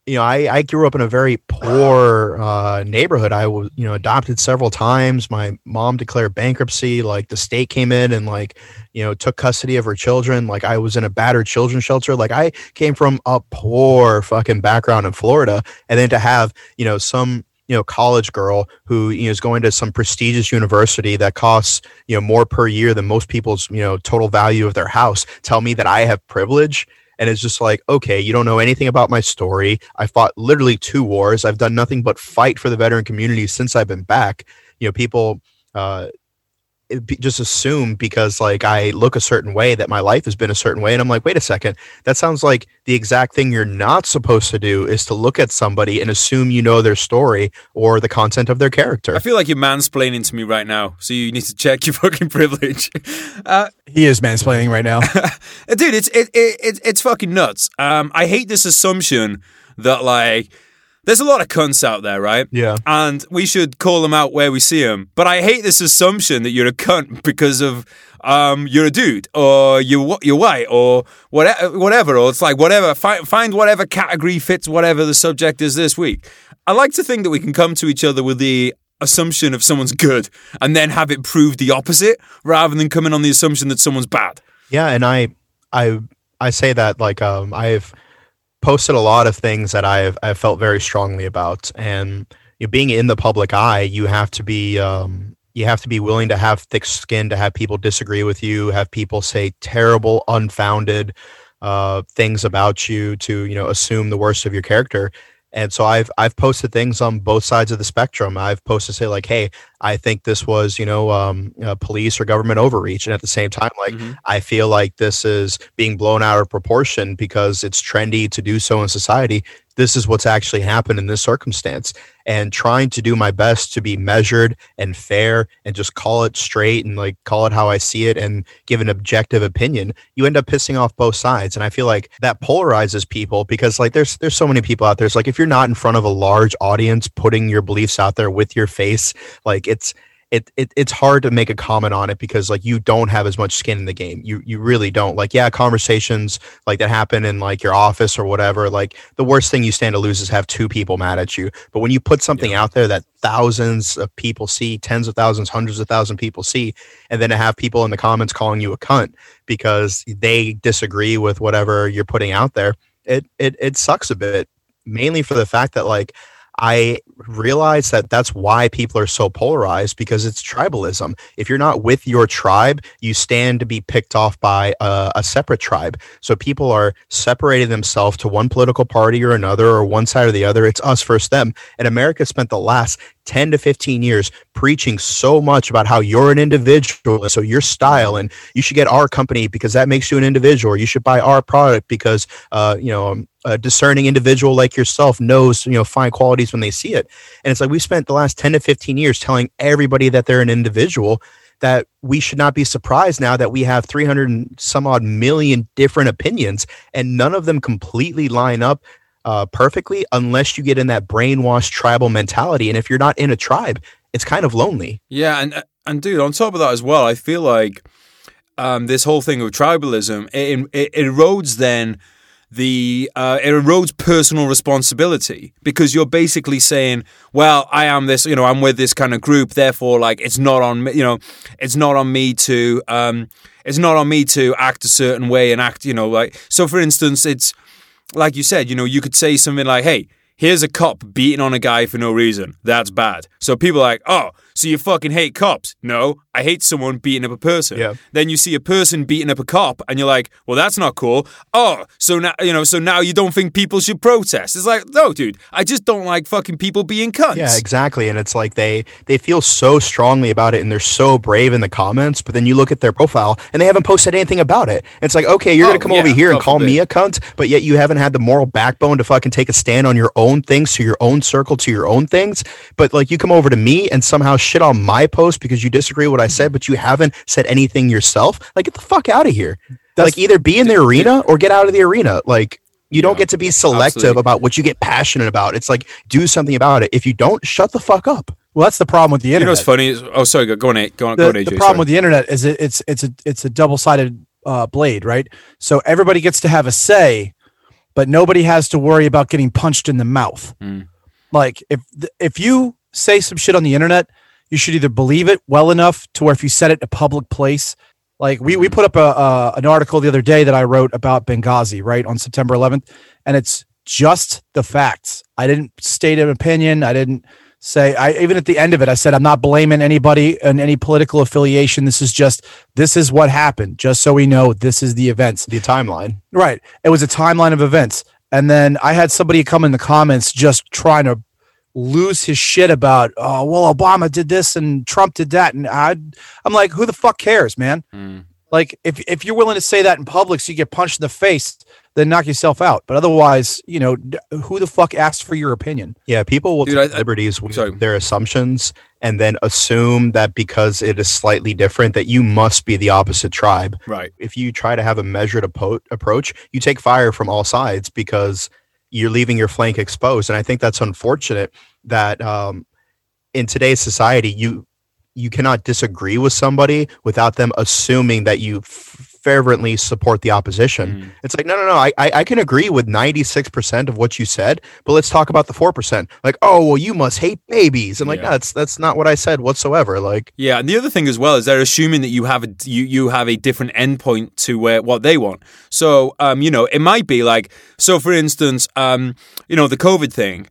you know, I, I grew up in a very poor uh, neighborhood. I was, you know, adopted several times. My mom declared bankruptcy. Like the state came in and like, you know, took custody of her children. Like I was in a battered children's shelter. Like I came from a poor fucking background in Florida, and then to have, you know, some you know college girl who you know, is going to some prestigious university that costs you know more per year than most people's you know total value of their house tell me that i have privilege and it's just like okay you don't know anything about my story. I fought literally two wars. I've done nothing but fight for the veteran community since i've been back. You know people uh, just assume because like I look a certain way that my life has been a certain way and I'm like wait a second that sounds like the exact thing you're not supposed to do is to look at somebody and assume you know their story or the content of their character. I feel like you're mansplaining to me right now, so you need to check your fucking privilege. Uh, he is mansplaining right now, dude. It's it, it, it's fucking nuts. Um, I hate this assumption that like there's a lot of cunts out there, right? Yeah. And we should call them out where we see them. But I hate this assumption that you're a cunt because of um, you're a dude or you're you're white or whatever, whatever. Or it's like whatever. Find find whatever category fits whatever the subject is this week. I like to think that we can come to each other with the assumption of someone's good and then have it prove the opposite rather than coming on the assumption that someone's bad. Yeah, and I I I say that like um I've posted a lot of things that I've I've felt very strongly about, and you know, being in the public eye, you have to be um, you have to be willing to have thick skin to have people disagree with you, have people say terrible, unfounded uh, things about you, to you know assume the worst of your character, and so I've I've posted things on both sides of the spectrum. I've posted say like, "Hey, I think this was you know um, uh, police or government overreach," and at the same time, like mm-hmm. I feel like this is being blown out of proportion because it's trendy to do so in society this is what's actually happened in this circumstance and trying to do my best to be measured and fair and just call it straight and like call it how I see it and give an objective opinion, you end up pissing off both sides. And I feel like that polarizes people because like there's there's so many people out there. It's like if you're not in front of a large audience putting your beliefs out there with your face, like it's it, it it's hard to make a comment on it because like you don't have as much skin in the game. You you really don't. Like yeah, conversations like that happen in like your office or whatever. Like the worst thing you stand to lose is have two people mad at you. But when you put something yeah. out there that thousands of people see, tens of thousands, hundreds of thousands of people see, and then to have people in the comments calling you a cunt because they disagree with whatever you're putting out there, it it it sucks a bit. Mainly for the fact that like I realize that that's why people are so polarized because it's tribalism. If you're not with your tribe, you stand to be picked off by a, a, separate tribe. So people are separating themselves to one political party or another or one side or the other. It's us versus them. And America spent the last 10 to 15 years preaching so much about how you're an individual so your style and you should get our company because that makes you an individual you should buy our product because uh, you know um, a discerning individual like yourself knows you know fine qualities when they see it and it's like we spent the last 10 to 15 years telling everybody that they're an individual that we should not be surprised now that we have 300 and some odd million different opinions and none of them completely line up uh, perfectly unless you get in that brainwashed tribal mentality. And if you're not in a tribe, it's kind of lonely. Yeah, and and dude, on top of that as well, I feel like um, this whole thing of tribalism it, it, it erodes then the uh, it erodes personal responsibility because you're basically saying, well, I am this, you know, I'm with this kind of group, therefore, like it's not on me, you know, it's not on me to, um, it's not on me to act a certain way and act, you know, like so. For instance, it's like you said, you know, you could say something like, hey, here's a cop beating on a guy for no reason. That's bad. So people are like, oh, so you fucking hate cops? No, I hate someone beating up a person. Yeah. Then you see a person beating up a cop, and you're like, well, that's not cool. Oh, so now you know, so now you don't think people should protest? It's like, no, dude, I just don't like fucking people being cunts. Yeah, exactly. And it's like they they feel so strongly about it, and they're so brave in the comments. But then you look at their profile, and they haven't posted anything about it. And it's like, okay, you're oh, gonna come yeah, over here and call me a cunt, but yet you haven't had the moral backbone to fucking take a stand on your own things, to your own circle, to your own things. But like you come over to me and somehow shit on my post because you disagree with what I said, but you haven't said anything yourself. Like, get the fuck out of here. That's, like, either be in the arena or get out of the arena. Like, you don't get to be selective absolutely. about what you get passionate about. It's like do something about it. If you don't, shut the fuck up. Well, that's the problem with the internet. You know what's funny? Is, oh, sorry. Go, go on. Go on. The, go on, AJ, the problem sorry. with the internet is it, it's it's a it's a double sided uh, blade, right? So everybody gets to have a say, but nobody has to worry about getting punched in the mouth. Mm. Like if if you say some shit on the internet you should either believe it well enough to where if you said it in a public place, like we, we mm-hmm. put up a, an article the other day that I wrote about Benghazi, right, on September 11th, and it's just the facts. I didn't state an opinion. I didn't say I even at the end of it I said I'm not blaming anybody and any political affiliation. This is just this is what happened. Just so we know this is the events. The timeline. Right. It was a timeline of events. And then I had somebody come in the comments just trying to lose his shit about oh well Obama did this and Trump did that and I I'm like who the fuck cares man mm. like if if you're willing to say that in public so you get punched in the face then knock yourself out. But otherwise, you know, who the fuck asks for your opinion? Yeah, people will Dude, take I, liberties with sorry. their assumptions and then assume that because it is slightly different that you must be the opposite tribe. Right. If you try to have a measured apo- approach, you take fire from all sides because you're leaving your flank exposed. And I think that's unfortunate that um, in today's society, you you cannot disagree with somebody without them assuming that you f- fervently support the opposition. Mm. It's like, no, no, no. I, I, I can agree with 96% of what you said, but let's talk about the 4%. Like, oh, well, you must hate babies. And like, yeah. no, that's, that's not what I said whatsoever. Like, yeah. And the other thing as well is they're assuming that you have a, you, you have a different endpoint to where, what they want. So, um, you know, it might be like, so for instance, um, you know, the COVID thing,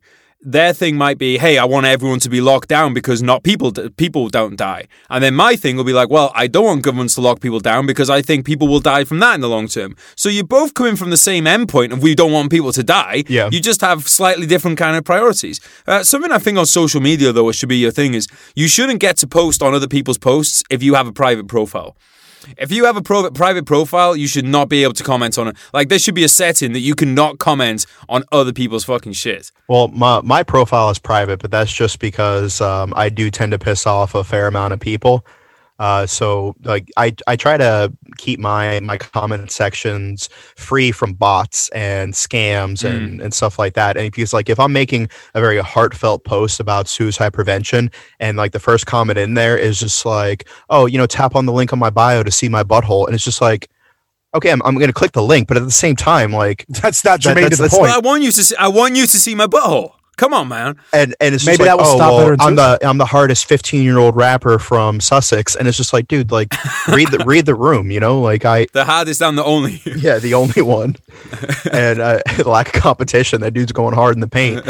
their thing might be, hey, I want everyone to be locked down because not people people don't die. And then my thing will be like, well, I don't want governments to lock people down because I think people will die from that in the long term. So you're both coming from the same endpoint of we don't want people to die. Yeah. You just have slightly different kind of priorities. Uh, something I think on social media though, it should be your thing is you shouldn't get to post on other people's posts if you have a private profile. If you have a pro- private profile, you should not be able to comment on it. Like there should be a setting that you cannot comment on other people's fucking shit. Well, my my profile is private, but that's just because um, I do tend to piss off a fair amount of people. Uh, so like I, I try to keep my my comment sections free from bots and scams mm. and, and stuff like that. And because like if I'm making a very heartfelt post about suicide prevention and like the first comment in there is just like, oh, you know, tap on the link on my bio to see my butthole, and it's just like okay, I'm, I'm going to click the link, but at the same time, like that's not germane that, to the point. I want you to see, I want you to see my butthole. Come on, man. And and it's maybe like, that will oh, stop well, I'm the I'm the hardest 15 year old rapper from Sussex, and it's just like, dude, like read the read the room, you know, like I the hardest, I'm the only. yeah, the only one, and uh, lack of competition. That dude's going hard in the paint,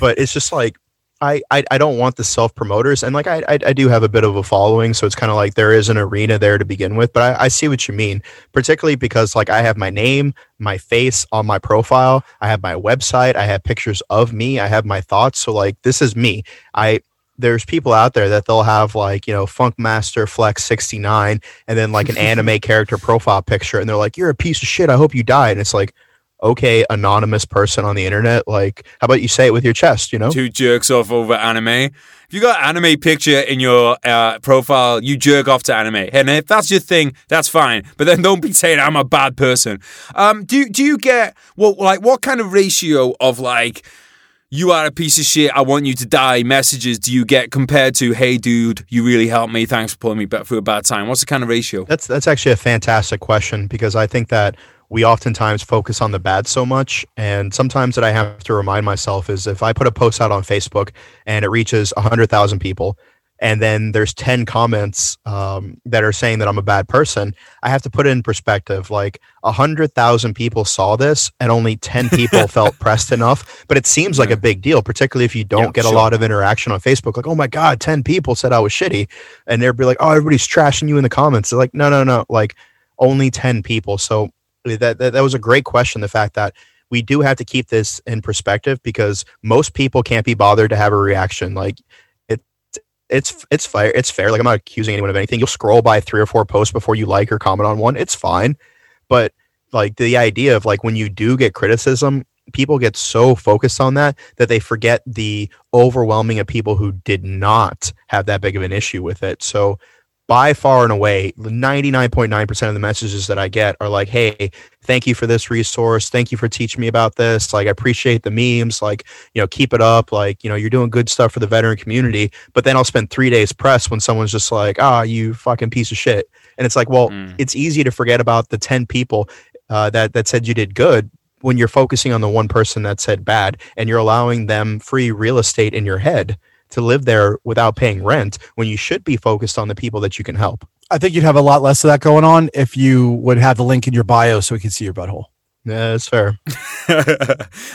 but it's just like I, I, I don't want the self promoters, and like I, I, I do have a bit of a following, so it's kind of like there is an arena there to begin with. But I, I see what you mean, particularly because like I have my name, my face on my profile, I have my website, I have pictures of me, I have my thoughts. So like this is me. I there's people out there that they'll have like you know Funk Master Flex 69 and then like an anime character profile picture, and they're like, "You're a piece of shit. I hope you die." And it's like okay anonymous person on the internet like how about you say it with your chest you know two jerks off over anime if you got anime picture in your uh, profile you jerk off to anime and if that's your thing that's fine but then don't be saying i'm a bad person um do, do you get what like what kind of ratio of like you are a piece of shit. I want you to die. Messages do you get compared to, hey, dude, you really helped me. Thanks for pulling me back through a bad time. What's the kind of ratio? That's that's actually a fantastic question because I think that we oftentimes focus on the bad so much. And sometimes that I have to remind myself is if I put a post out on Facebook and it reaches 100,000 people, and then there's 10 comments um, that are saying that I'm a bad person, I have to put it in perspective. Like 100,000 people saw this and only 10 people felt pressed enough. But it seems like a big deal, particularly if you don't yeah, get sure. a lot of interaction on Facebook. Like, oh my God, 10 people said I was shitty. And they'd be like, oh, everybody's trashing you in the comments. They're like, no, no, no. Like, only 10 people. So that, that, that was a great question. The fact that we do have to keep this in perspective because most people can't be bothered to have a reaction. Like it, it's it's fair. It's fair. Like I'm not accusing anyone of anything. You'll scroll by three or four posts before you like or comment on one. It's fine. But like the idea of like when you do get criticism, people get so focused on that that they forget the overwhelming of people who did not have that big of an issue with it. So by far and away 99.9% of the messages that i get are like hey thank you for this resource. Thank you for teaching me about this. Like i appreciate the memes. Like you know keep it up. Like you know you're doing good stuff for the veteran community. But then i'll spend three days press when someone's just like ah oh, you fucking piece of shit. And it's like well mm. it's easy to forget about the 10 people uh, that that said you did good when you're focusing on the one person that said bad and you're allowing them free real estate in your head to live there without paying rent when you should be focused on the people that you can help. I think you'd have a lot less of that going on if you would have the link in your bio so we can see your butthole. Yeah, that's fair.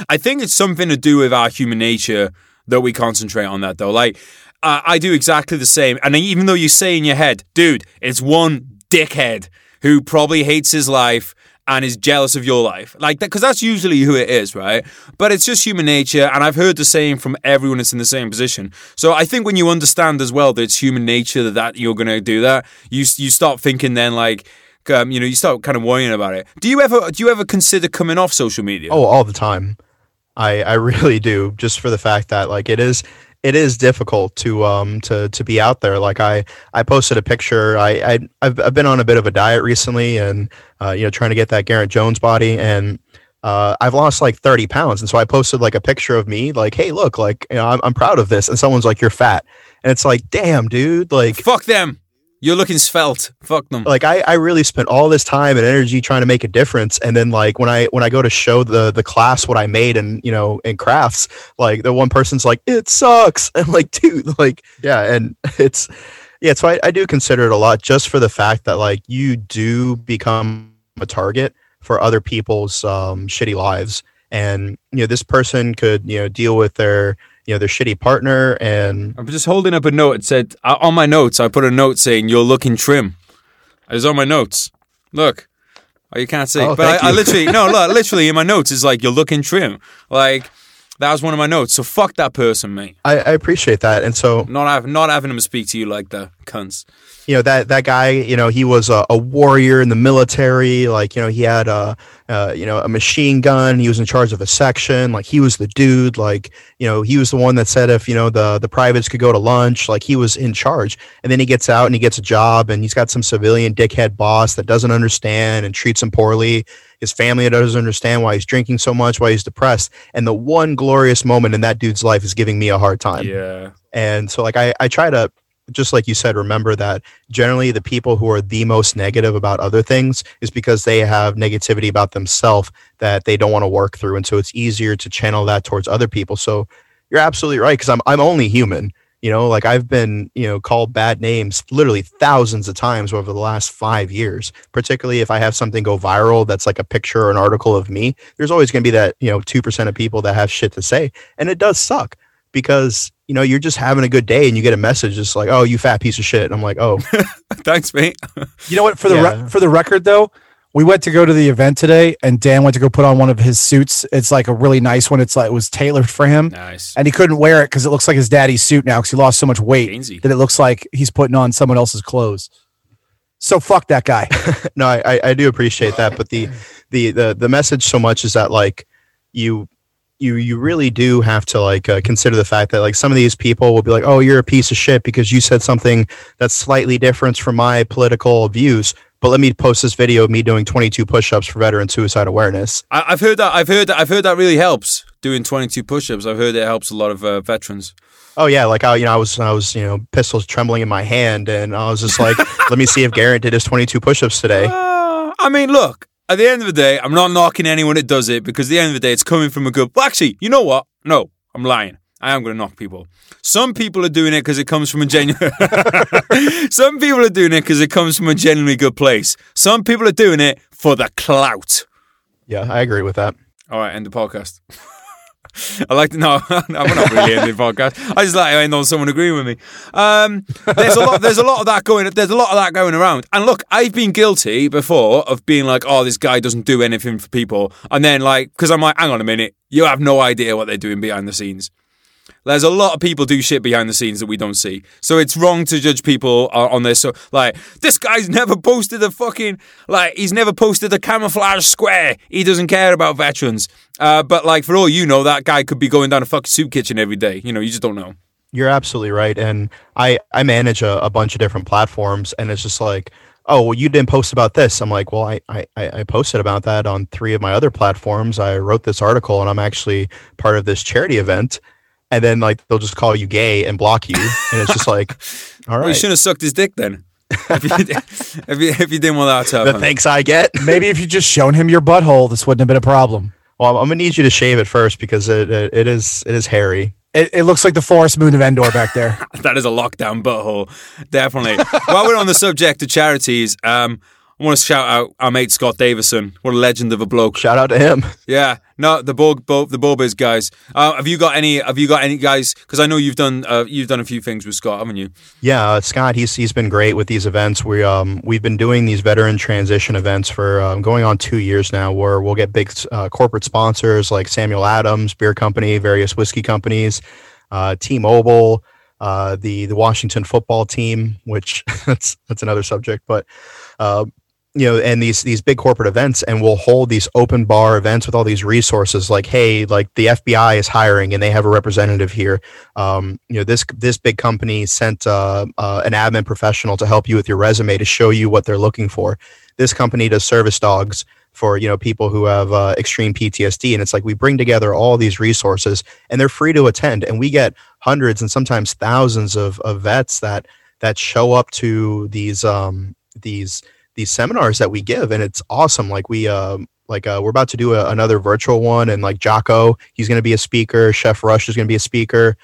I think it's something to do with our human nature that we concentrate on that though. Like uh, I do exactly the same, and even though you say in your head, dude, it's one dickhead who probably hates his life and is jealous of your life. Like that, because that's usually who it is, right? But it's just human nature. And I've heard the same from everyone that's in the same position. So I think when you understand as well that it's human nature that, that you're going to do that, you, you start thinking then like, um, you know, you start kind of worrying about it. Do you ever, do you ever consider coming off social media? Oh, all the time. I, I really do just for the fact that like it is it is difficult to um to to be out there. Like I I posted a picture. I, I I've, I've been on a bit of a diet recently, and uh, you know trying to get that Garrett Jones body, and uh, I've lost like 30 pounds. And so I posted like a picture of me, like, hey, look, like, you know, I'm, I'm proud of this. And someone's like, you're fat. And it's like, damn, dude, like, fuck them. You're looking svelte. Fuck them. Like I, I really spent all this time and energy trying to make a difference, and then like when I when I go to show the the class what I made and you know in crafts, like the one person's like it sucks, and like dude, like yeah, and it's yeah, so I, I do consider it a lot just for the fact that like you do become a target for other people's um, shitty lives, and you know this person could you know deal with their you know their shitty partner and I'm just holding up a note. It said uh, on my notes. I put a note saying you're looking trim. It was on my notes. Look. Oh, you can't see, Oh, but thank I, I literally no, look, literally in my notes is like you're looking trim. Like that was one of my notes. So fuck that person, mate. I, I appreciate that. And so Not having not having him speak to you like the cunts. you know that that guy you know he was a, a warrior in the military. Like you know he had a uh, you know a machine gun. He was in charge of a section. Like he was the dude. Like you know he was the one that said if you know the the privates could go to lunch. Like he was in charge. And then he gets out and he gets a job and he's got some civilian dickhead boss that doesn't understand and treats him poorly his family doesn't understand why he's drinking so much why he's depressed and the one glorious moment in that dude's life is giving me a hard time Yeah. and so like I, I try to just like you said, remember that generally the people who are the most negative about other things is because they have negativity about themselves that they don't want to work through. And so it's easier to channel that towards other people. So you're absolutely right. Cause I'm, I'm only human, you know, like I've been, you know, called bad names literally thousands of times over the last five years, particularly if I have something go viral that's like a picture or an article of me, there's always going to be that, you know, 2% of people that have shit to say. And it does suck because you know you're just having a good day and you get a message just like oh you fat piece of shit and i'm like oh Thanks, mate. You know what? For the Yeah. re- for the record, though, we went to go to the event today, and Dan went to go put on one of his suits. It's like a really nice one. It's like it was tailored for him, nice. and he couldn't wear it because it looks like his daddy's suit now because he lost so much weight Gainsey. that it looks like he's putting on someone else's clothes. So fuck that guy. no I, I i do appreciate that but the the the, the message so much is that like you you you really do have to like uh, consider the fact that like some of these people will be like oh you're a piece of shit because you said something that's slightly different from my political views but let me post this video of me doing 22 push-ups for veteran suicide awareness I, I've heard that. I've heard that. I've heard that really helps doing 22 push-ups. I've heard it helps a lot of uh, veterans. Oh yeah, like I, you know, I was, I was, you know, pistols trembling in my hand, and I was just like, let me see if Garrett did his 22 push-ups today. Uh, I mean, look. At the end of the day, I'm not knocking anyone that does it because at the end of the day, it's coming from a good. Well, actually, you know what? No, I'm lying. I am going to knock people. Some people are doing it because it comes from a genuine. Some people are doing it because it comes from a genuinely good place. Some people are doing it for the clout. Yeah, I agree with that. All right, end the podcast. I like to know. I'm not really ending the podcast. I just like to end on someone agreeing with me. Um, there's a lot. There's a lot of that going. There's a lot of that going around. And look, I've been guilty before of being like, "Oh, this guy doesn't do anything for people," and then like, because I'm like, "Hang on a minute, you have no idea what they're doing behind the scenes." There's a lot of people do shit behind the scenes that we don't see. So it's wrong to judge people on this. So like, this guy's never posted a fucking like he's never posted a camouflage square. He doesn't care about veterans. Uh, but like for all you know, that guy could be going down a fucking soup kitchen every day. You know, you just don't know. You're absolutely right, and I, I manage a, a bunch of different platforms, and it's just like, oh, well, you didn't post about this. I'm like, well, I, I I posted about that on three of my other platforms. I wrote this article, and I'm actually part of this charity event. And then like they'll just call you gay and block you, and it's just like, all right. Well, you shouldn't have sucked his dick then. if, you, if, you, if you didn't want that to the happen. thanks I get. Maybe if you just shown him your butthole, this wouldn't have been a problem. Well, I'm gonna need you to shave it first because it it, it is it is hairy. It, it looks like the forest moon of Endor back there. that is a lockdown butthole. Definitely. While we're on the subject of charities, um, I want to shout out our mate Scott Davison. What a legend of a bloke. Shout out to him. Yeah, no, the Bo, Bo the Bobiz guys. Uh, have you got any? Have you got any guys? Because I know you've done uh, you've done a few things with Scott, haven't you? Yeah, uh, Scott, he's he's been great with these events. We um we've been doing these veteran transition events for um, going on two years now, where we'll get big uh, corporate sponsors like Samuel Adams Beer Company, various whiskey companies, uh, T-Mobile, uh, the the Washington football team, which that's that's another subject, but. Uh, you know, and these these big corporate events, and we'll hold these open bar events with all these resources. Like, hey, like the FBI is hiring, and they have a representative here. Um, you know, this this big company sent uh, uh, an admin professional to help you with your resume to show you what they're looking for. This company does service dogs for you know people who have uh, extreme PTSD, and it's like we bring together all these resources, and they're free to attend, and we get hundreds and sometimes thousands of, of vets that that show up to these um, these these seminars that we give and it's awesome. Like we uh like uh, we're about to do a, another virtual one and like Jocko he's going to be a speaker. Chef rush is going to be a speaker.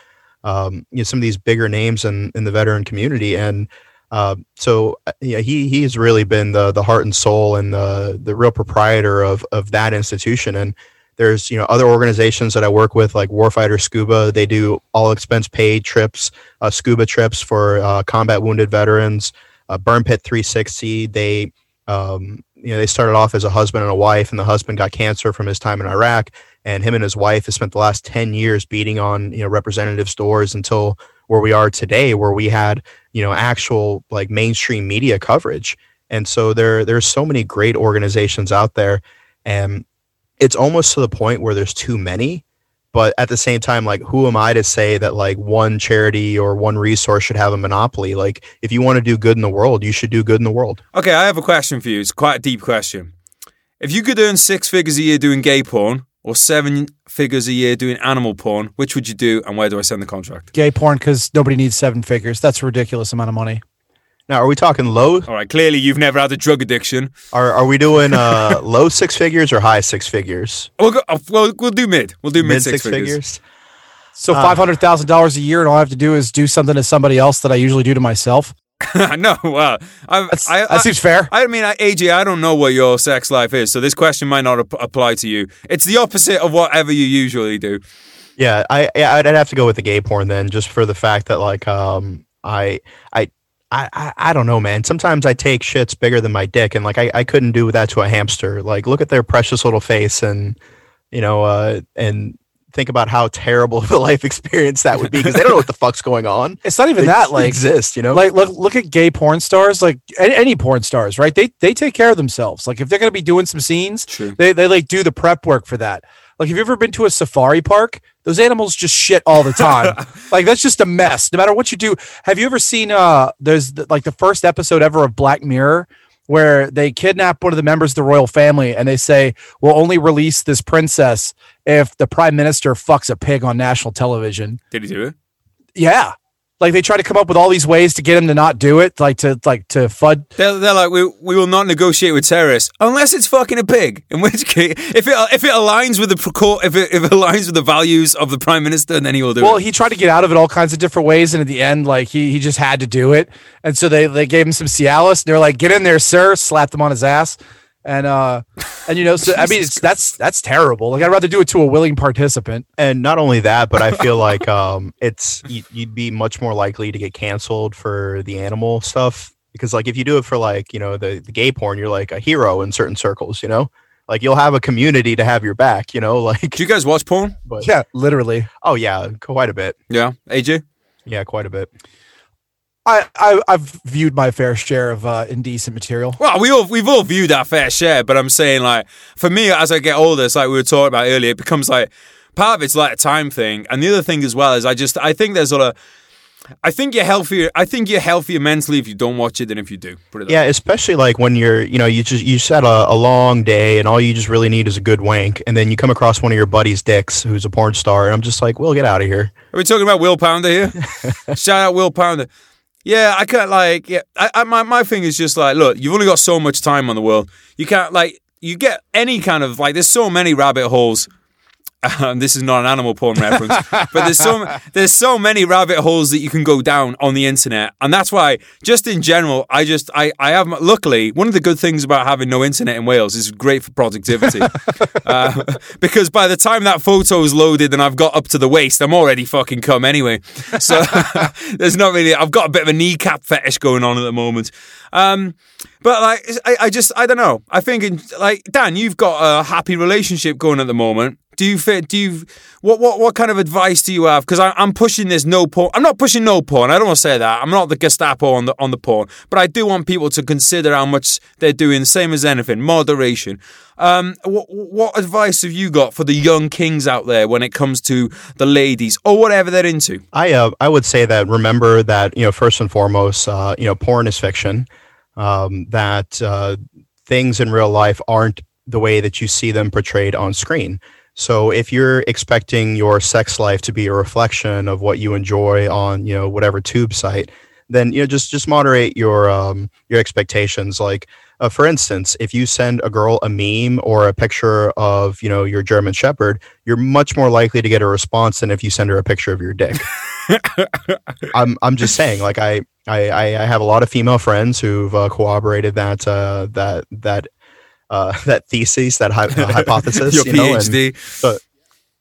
Um you know some of these bigger names in in the veteran community and uh, so yeah he he's really been the the heart and soul and the the real proprietor of of that institution. And there's you know other organizations that I work with like Warfighter Scuba. They do all expense paid trips, uh, scuba trips for uh, combat wounded veterans uh, Burn Pit 360. They, um, you know, they started off as a husband and a wife, and the husband got cancer from his time in Iraq, and him and his wife have spent the last 10 years beating on you know representatives' doors until where we are today, where we had you know actual like mainstream media coverage. And so there there's so many great organizations out there, and it's almost to the point where there's too many but at the same time like who am i to say that like one charity or one resource should have a monopoly like if you want to do good in the world you should do good in the world Okay, I have a question for you. It's quite a deep question. If you could earn six figures a year doing gay porn or seven figures a year doing animal porn, which would you do and where do I send the contract? Gay porn because nobody needs seven figures. That's a ridiculous amount of money. Now are we talking low All right, clearly you've never had a drug addiction. are, are we doing uh low six figures or high six figures We'll, go, uh, well, we'll do mid. We'll do mid, six, figures. figures So Ah. five hundred thousand dollars a year, and all I have to do is do something to somebody else that I usually do to myself. no, well, I, That's, I, that seems fair. I mean, I- AJ, I don't know what your sex life is, so this question might not ap- apply to you. It's the opposite of whatever you usually do. Yeah, I yeah, I'd, I'd have to go with the gay porn then, just for the fact that like um I I. I, I, I don't know, man. Sometimes I take shits bigger than my dick, and like I, I couldn't do that to a hamster. Like, look at their precious little face, and you know, uh, and think about how terrible of a life experience that would be because they don't know what the fuck's going on. It's not even They that. Like, exist, you know. like look look at gay porn stars. Like any, any porn stars, right? They they take care of themselves. Like if they're gonna be doing some scenes, True. they they like do the prep work for that. Like have you ever been to a safari park? Those animals just shit all the time. like that's just a mess. No matter what you do. Have you ever seen uh there's the, like the first episode ever of Black Mirror where they kidnap one of the members of the royal family and they say we'll only release this princess if the prime minister fucks a pig on national television. Did he do it? Yeah. Like they try to come up with all these ways to get him to not do it, like to like to fud They're, they're like, we, we will not negotiate with terrorists unless it's fucking a pig. In which case, if it if it aligns with the if it, if it aligns with the values of the prime minister, then he will do Well, it. Well, he tried to get out of it all kinds of different ways, and at the end, like he he just had to do it. And so they they gave him some Cialis. And they're like, "Get in there, sir!" Slapped him on his ass, and uh, and you know, so I mean, it's, that's that's terrible. Like I'd rather do it to a willing participant. and not only that, but I feel like um, it's you, you'd be much more likely to get canceled for the animal stuff because, like, if you do it for like you know the, the gay porn, you're like a hero in certain circles. You know, like you'll have a community to have your back. You know, like do you guys watch porn? but Yeah, literally. oh yeah, quite a bit. Yeah, AJ. Yeah, quite a bit. I, I I've viewed my fair share of uh, indecent material. Well, we all we've all viewed our fair share, but I'm saying like for me, as I get older, it's like we were talking about earlier, it becomes like part of it's like a time thing, and the other thing as well is I just I think there's a lot. I think you're healthier. I think you're healthier mentally if you don't watch it than if you do. Put it that Yeah, especially like when you're, you know, you just you just had a, a long day and all you just really need is a good wank, and then you come across one of your buddies' dicks who's a porn star, and I'm just like, well, get out of here. Are we talking about Will Pounder here? Shout out Will Pounder. Yeah, I can't like. Yeah, I, I, my my thing is just like, look, you've only got so much time on the world. You can't like you get any kind of like. There's so many rabbit holes, Um, this is not an animal porn reference, but there's so there's so many rabbit holes that you can go down on the internet, and that's why, just in general, I just I I have luckily one of the good things about having no internet in Wales is great for productivity, uh, because by the time that photo is loaded and I've got up to the waist, I'm already fucking come anyway. So there's not really I've got a bit of a kneecap fetish going on at the moment. Um, but like, I, I just, I don't know. I think, in, like, Dan, you've got a happy relationship going at the moment. Do you fit? Do you what what what kind of advice do you have? Because I'm pushing this no porn. I'm not pushing no porn. I don't want to say that. I'm not the Gestapo on the on the porn, but I do want people to consider how much they're doing. Same as anything, moderation. Um, what what advice have you got for the young kings out there when it comes to the ladies or whatever they're into? I uh, I would say that remember that you know first and foremost, uh, you know, porn is fiction um, that uh, things in real life aren't the way that you see them portrayed on screen. So if you're expecting your sex life to be a reflection of what you enjoy on, you know, whatever tube site, then you know just just moderate your um, your expectations. Like uh, for instance, if you send a girl a meme or a picture of you know your German Shepherd, you're much more likely to get a response than if you send her a picture of your dick. I'm I'm just saying, like I I, I have a lot of female friends who've uh, corroborated that uh, that that uh, that thesis, that hi- uh, hypothesis. Your you PhD. and, so,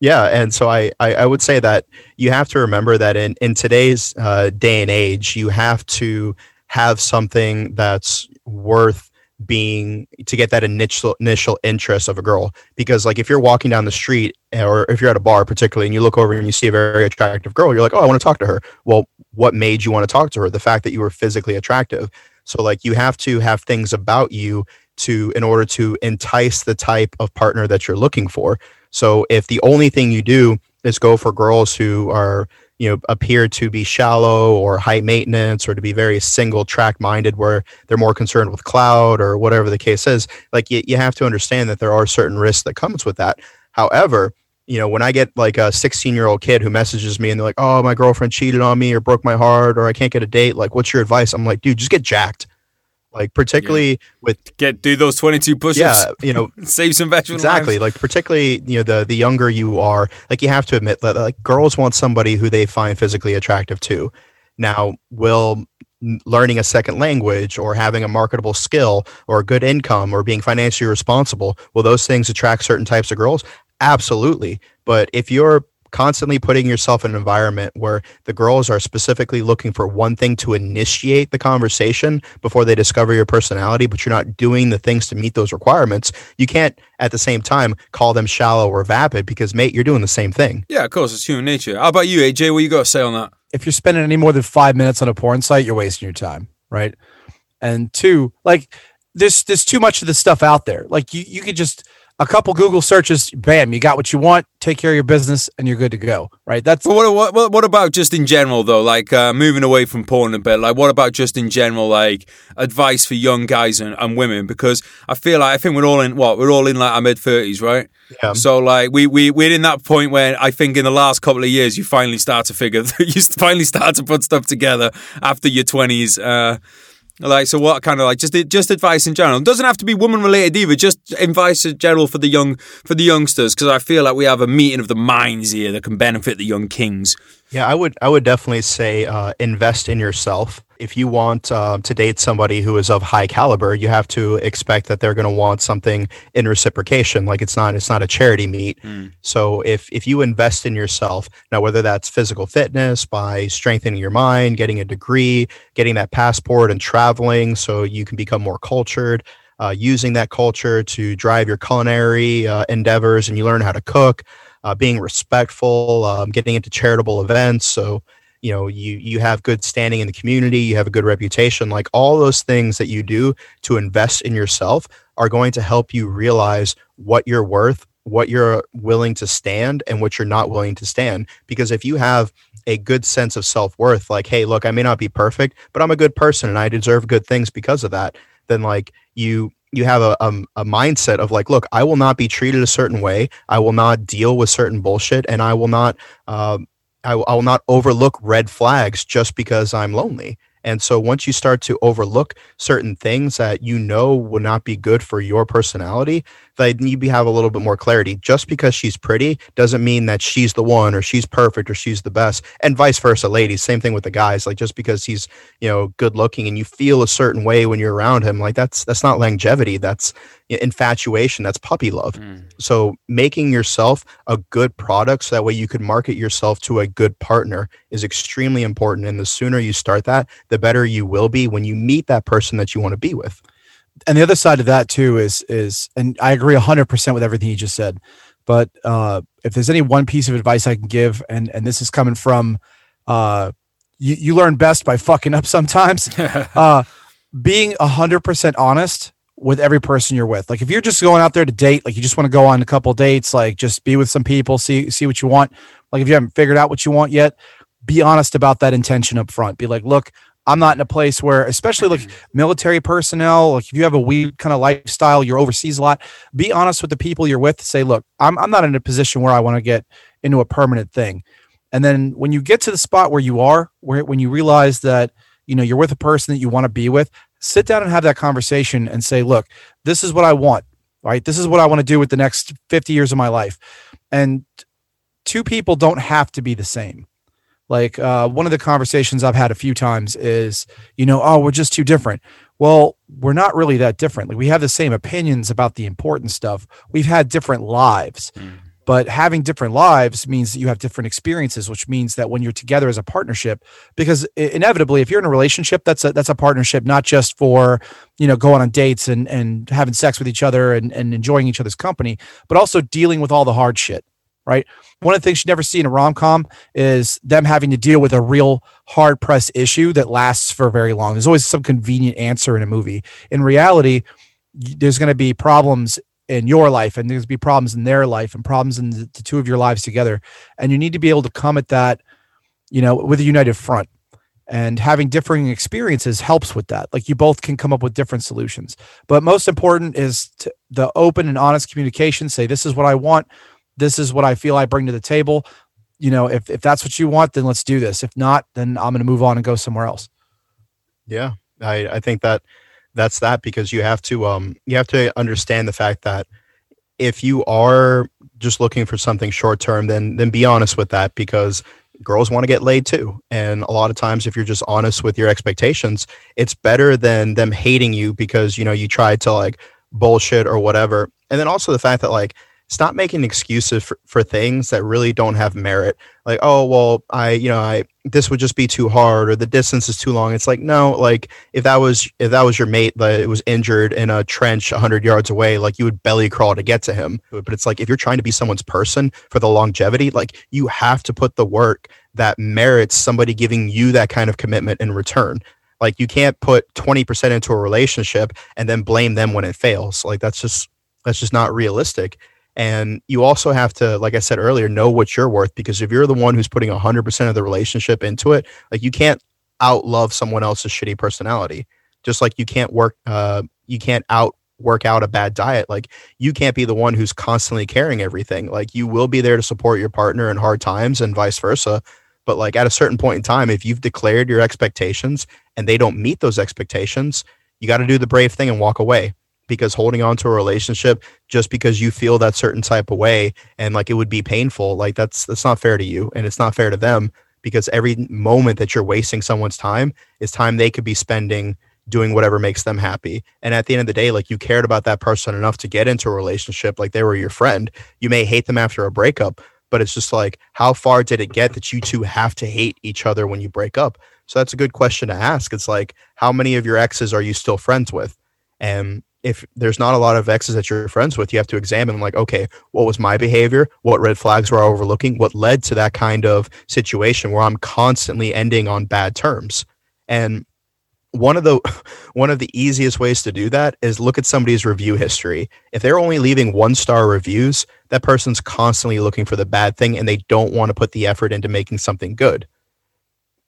yeah, and so I, I, I would say that you have to remember that in in today's uh, day and age, you have to have something that's worth being to get that initial initial interest of a girl because like if you're walking down the street or if you're at a bar particularly and you look over and you see a very attractive girl you're like oh i want to talk to her well what made you want to talk to her the fact that you were physically attractive so like you have to have things about you to in order to entice the type of partner that you're looking for. So if the only thing you do is go for girls who are you know appear to be shallow or high maintenance or to be very single track minded where they're more concerned with cloud or whatever the case is like you, you have to understand that there are certain risks that comes with that. However you know when i get like a 16 year old kid who messages me and they're like oh my girlfriend cheated on me or broke my heart or i can't get a date like what's your advice? I'm like dude just get jacked like particularly yeah. with get do those 22 push-ups. Yeah you know save some veteran exactly. Lives. like particularly you know the the younger you are like you have to admit that like girls want somebody who they find physically attractive too now will learning a second language or having a marketable skill or a good income or being financially responsible will those things attract certain types of girls? Absolutely. But if you're constantly putting yourself in an environment where the girls are specifically looking for one thing to initiate the conversation before they discover your personality, but you're not doing the things to meet those requirements, you can't at the same time call them shallow or vapid because, mate, you're doing the same thing. Yeah, of course, it's human nature. How about you, AJ? What you got to say on that? If you're spending any more than five minutes on a porn site, you're wasting your time, right? And two, like there's there's too much of this stuff out there. Like you you could just a couple Google searches, bam, you got what you want. Take care of your business, and you're good to go. Right? That's. But what what what about just in general though? Like uh, moving away from porn a bit. Like what about just in general, like advice for young guys and, and women? Because I feel like I think we're all in what we're all in like our mid thirties, right? Yeah. So like we we we're in that point where I think in the last couple of years you finally start to figure you finally start to put stuff together after your twenties. Uh, like, so what kind of like just just advice in general? It doesn't have to be woman related either. Just advice in general for the young for the youngsters because I feel like we have a meeting of the minds here that can benefit the young kings. Yeah, I would I would definitely say uh, invest in yourself. If you want uh, to date somebody who is of high caliber, you have to expect that they're going to want something in reciprocation. Like it's not it's not a charity meet. Mm. So if if you invest in yourself now, whether that's physical fitness by strengthening your mind, getting a degree, getting that passport, and traveling so you can become more cultured. Uh, using that culture to drive your culinary uh, endeavors and you learn how to cook uh, being respectful, um, getting into charitable events. So, you know, you you have good standing in the community, you have a good reputation. Like all those things that you do to invest in yourself are going to help you realize what you're worth, what you're willing to stand, and what you're not willing to stand. Because if you have a good sense of self worth, like, hey, look, I may not be perfect, but I'm a good person and I deserve good things because of that, then like you you have a, a, a, mindset of like, look, I will not be treated a certain way. I will not deal with certain bullshit, and I will not, um, I, will not overlook red flags just because I'm lonely. And so once you start to overlook certain things that you know will not be good for your personality, Like you have a little bit more clarity. Just because she's pretty doesn't mean that she's the one or she's perfect or she's the best, and vice versa, ladies. Same thing with the guys. Like just because he's you know good looking and you feel a certain way when you're around him, like that's that's not longevity. That's infatuation. That's puppy love. Mm. So making yourself a good product so that way you could market yourself to a good partner is extremely important. And the sooner you start that, the better you will be when you meet that person that you want to be with and the other side of that too is is and I agree 100% with everything you just said but uh, if there's any one piece of advice I can give and and this is coming from uh, you, you learn best by fucking up sometimes uh, being 100% honest with every person you're with. Like if you're just going out there to date like you just want to go on a couple dates like just be with some people see see what you want. Like if you haven't figured out what you want yet be honest about that intention up front. Be like look I'm not in a place where, especially like military personnel, like if you have a weird kind of lifestyle, you're overseas a lot, be honest with the people you're with. Say, look, I'm, I'm not in a position where I want to get into a permanent thing. And then when you get to the spot where you are, where when you realize that, you know, you're with a person that you want to be with, sit down and have that conversation and say, look, this is what I want, right? This is what I want to do with the next 50 years of my life. And two people don't have to be the same like uh, one of the conversations I've had a few times is, you know, oh, we're just too different. Well, we're not really that different. Like we have the same opinions about the important stuff. We've had different lives. Mm. But having different lives means that you have different experiences, which means that when you're together as a partnership, because inevitably, if you're in a relationship, that's a that's a partnership, not just for you know going on dates and and having sex with each other and, and enjoying each other's company, but also dealing with all the hard shit right? One of the things you never see in a rom com is them having to deal with a real hard pressed issue that lasts for very long. There's always some convenient answer in a movie. In reality, there's going to be problems in your life and there's going to be problems in their life and problems in the, the two of your lives together. And you need to be able to come at that, you know, with a united front. And having differing experiences helps with that. Like you both can come up with different solutions. But most important is the open and honest communication. Say, this is what I want this is what I feel I bring to the table. You know, if if that's what you want, then let's do this. If not, then I'm going to move on and go somewhere else. Yeah, I I think that that's that because you have to um you have to understand the fact that if you are just looking for something short term, then then be honest with that because girls want to get laid too. And a lot of times if you're just honest with your expectations, it's better than them hating you because you know you tried to like bullshit or whatever. And then also the fact that like stop making excuses for, for things that really don't have merit. Like oh well i you know i this would just be too hard or the distance is too long. It's like no like if that was if that was your mate that was injured in a trench 100 yards away like you would belly crawl to get to him. But it's like if you're trying to be someone's person for the longevity like you have to put the work that merits somebody giving you that kind of commitment in return. Like you can't put 20% into a relationship and then blame them when it fails. Like that's just that's just not realistic and you also have to, like I said earlier, know what you're worth because if you're the one who's putting 100% of the relationship into it, like you can't outlove someone else's shitty personality. Just like you can't work, uh, you can't out work out a bad diet. Like you can't be the one who's constantly carrying everything. Like you will be there to support your partner in hard times and vice versa. But like at a certain point in time, if you've declared your expectations and they don't meet those expectations, you got to do the brave thing and walk away because holding on to a relationship just because you feel that certain type of way and like it would be painful like that's that's not fair to you and it's not fair to them because every moment that you're wasting someone's time is time they could be spending doing whatever makes them happy. And at the end of the day like you cared about that person enough to get into a relationship like they were your friend you may hate them after a breakup but it's just like how far did it get that you two have to hate each other when you break up? So that's a good question to ask. It's like how many of your exes are you still friends with? And if there's not a lot of exes that you're friends with, you have to examine like, okay, what was my behavior? What red flags were I overlooking? What led to that kind of situation where I'm constantly ending on bad terms? And one of the one of the easiest ways to do that is look at somebody's review history. If they're only leaving one star reviews, that person's constantly looking for the bad thing and they don't want to put the effort into making something good.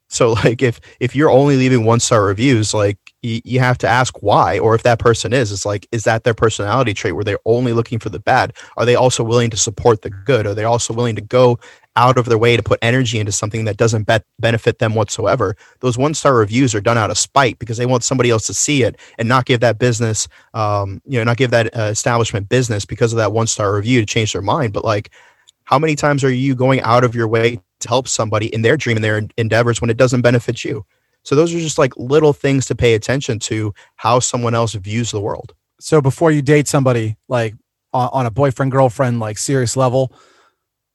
So like if if you're only leaving one star reviews, like you, you have to ask why, or if that person is, it's like, is that their personality trait where they're only looking for the bad? Are they also willing to support the good? Are they also willing to go out of their way to put energy into something that doesn't be- benefit them whatsoever? Those one star reviews are done out of spite because they want somebody else to see it and not give that business, um, you know, not give that uh, establishment business because of that one star review to change their mind. But like, how many times are you going out of your way to help somebody in their dream and their endeavors when it doesn't benefit you? So those are just like little things to pay attention to how someone else views the world. So before you date somebody, like on, on a boyfriend girlfriend like serious level,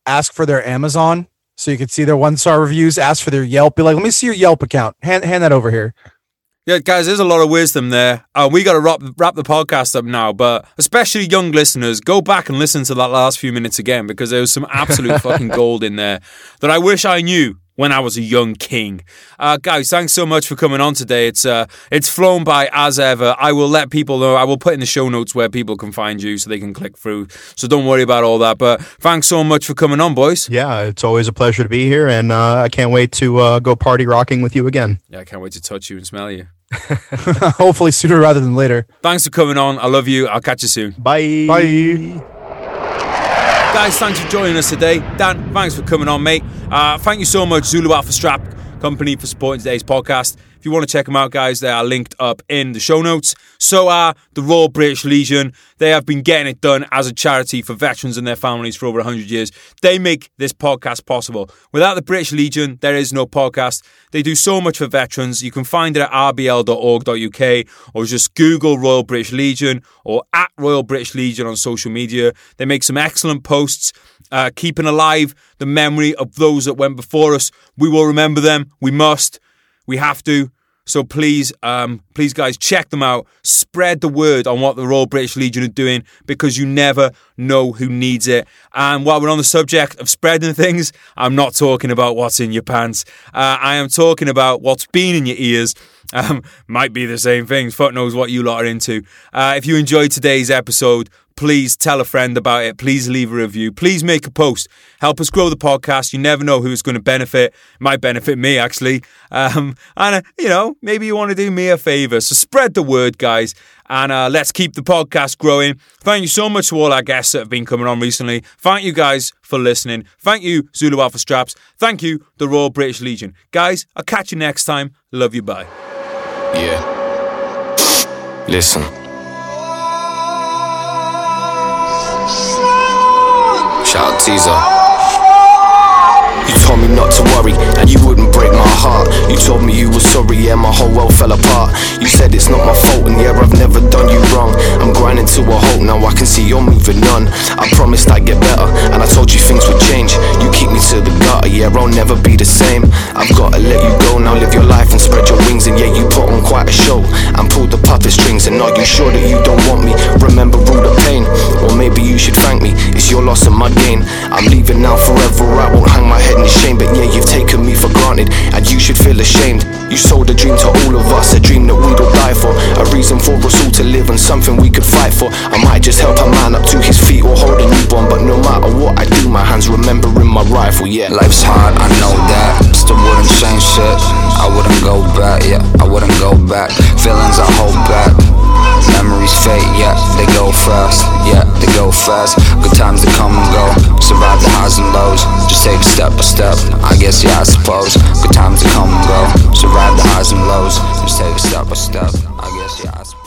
ask for their Amazon so you can see their one star reviews. Ask for their Yelp. Be like, let me see your Yelp account. Hand hand that over here. Yeah, guys, there's a lot of wisdom there. Uh, we got to wrap, wrap the podcast up now, but especially young listeners, go back and listen to that last few minutes again because there was some absolute fucking gold in there that I wish I knew when I was a young king. Uh, guys, thanks so much for coming on today. It's uh, it's flown by as ever. I will let people know. I will put in the show notes where people can find you so they can click through. So don't worry about all that. But thanks so much for coming on, boys. Yeah, it's always a pleasure to be here, and uh, I can't wait to uh, go party rocking with you again. Yeah, I can't wait to touch you and smell you. Hopefully sooner rather than later. Thanks for coming on. I love you. I'll catch you soon. Bye. Bye. Guys, thanks for joining us today. Dan, thanks for coming on, mate. Uh, thank you so much, Zulu Alpha Strap Company, for supporting today's podcast. If you want to check them out, guys, they are linked up in the show notes. So are the Royal British Legion. They have been getting it done as a charity for veterans and their families for over 100 years. They make this podcast possible. Without the British Legion, there is no podcast. They do so much for veterans. You can find it at rbl.org.uk or just Google Royal British Legion or at Royal British Legion on social media. They make some excellent posts. Uh, keeping alive the memory of those that went before us. We will remember them. We must. We have to. So please, um, please, guys, check them out. Spread the word on what the Royal British Legion are doing because you never know who needs it. And while we're on the subject of spreading things, I'm not talking about what's in your pants. Uh, I am talking about what's been in your ears. Um, might be the same things. Fuck knows what you lot are into. Uh, if you enjoyed today's episode, please tell a friend about it. Please leave a review. Please make a post. Help us grow the podcast. You never know who's going to benefit. It might benefit me, actually. Um, and, uh, you know, maybe you want to do me a favor. So spread the word, guys. And uh, let's keep the podcast growing. Thank you so much to all our guests that have been coming on recently. Thank you guys for listening. Thank you, Zulu Alpha Straps. Thank you, the Royal British Legion. Guys, I'll catch you next time. Love you. Bye. Yeah. Listen. Shout out Teaser. You told me not to worry, and you wouldn't break my heart. You told me you were sorry, yeah, my whole world fell apart. You said it's not my fault, and yeah, I've never done you wrong. I'm grinding to a halt, now I can see you're moving on. I promised I'd get better, and I told you things would change. You keep me to the gutter, yeah, I'll never be the same. I've gotta let you go, now live your life and spread your wings. And yeah, you put on quite a show, and pulled the puppet strings. And are you sure that you don't want me? Remember all the pain, or maybe you should thank me. It's your loss and my gain. I'm leaving now forever, I won't hang my head in shame. But yeah, you've taken me for granted, and you should feel ashamed. You sold a dream to all of us, a dream that we'd all die for. A reason for us all to live and something we could fight for. I might just help a man up to his feet or hold a newborn, but no matter what I do, my hands remembering my rifle, yeah. Life's hard, I know that. Still wouldn't change shit. I wouldn't go back, yeah, I wouldn't go back. Feelings I hold back. Memories fade, yeah, they go fast, yeah, they go fast. Good times they come and go. Survive the highs and lows, just take it step by step. I guess, yeah, I suppose. Good times they come and go. Survive the highs and lows, just take it step by step. I guess, yeah, I suppose.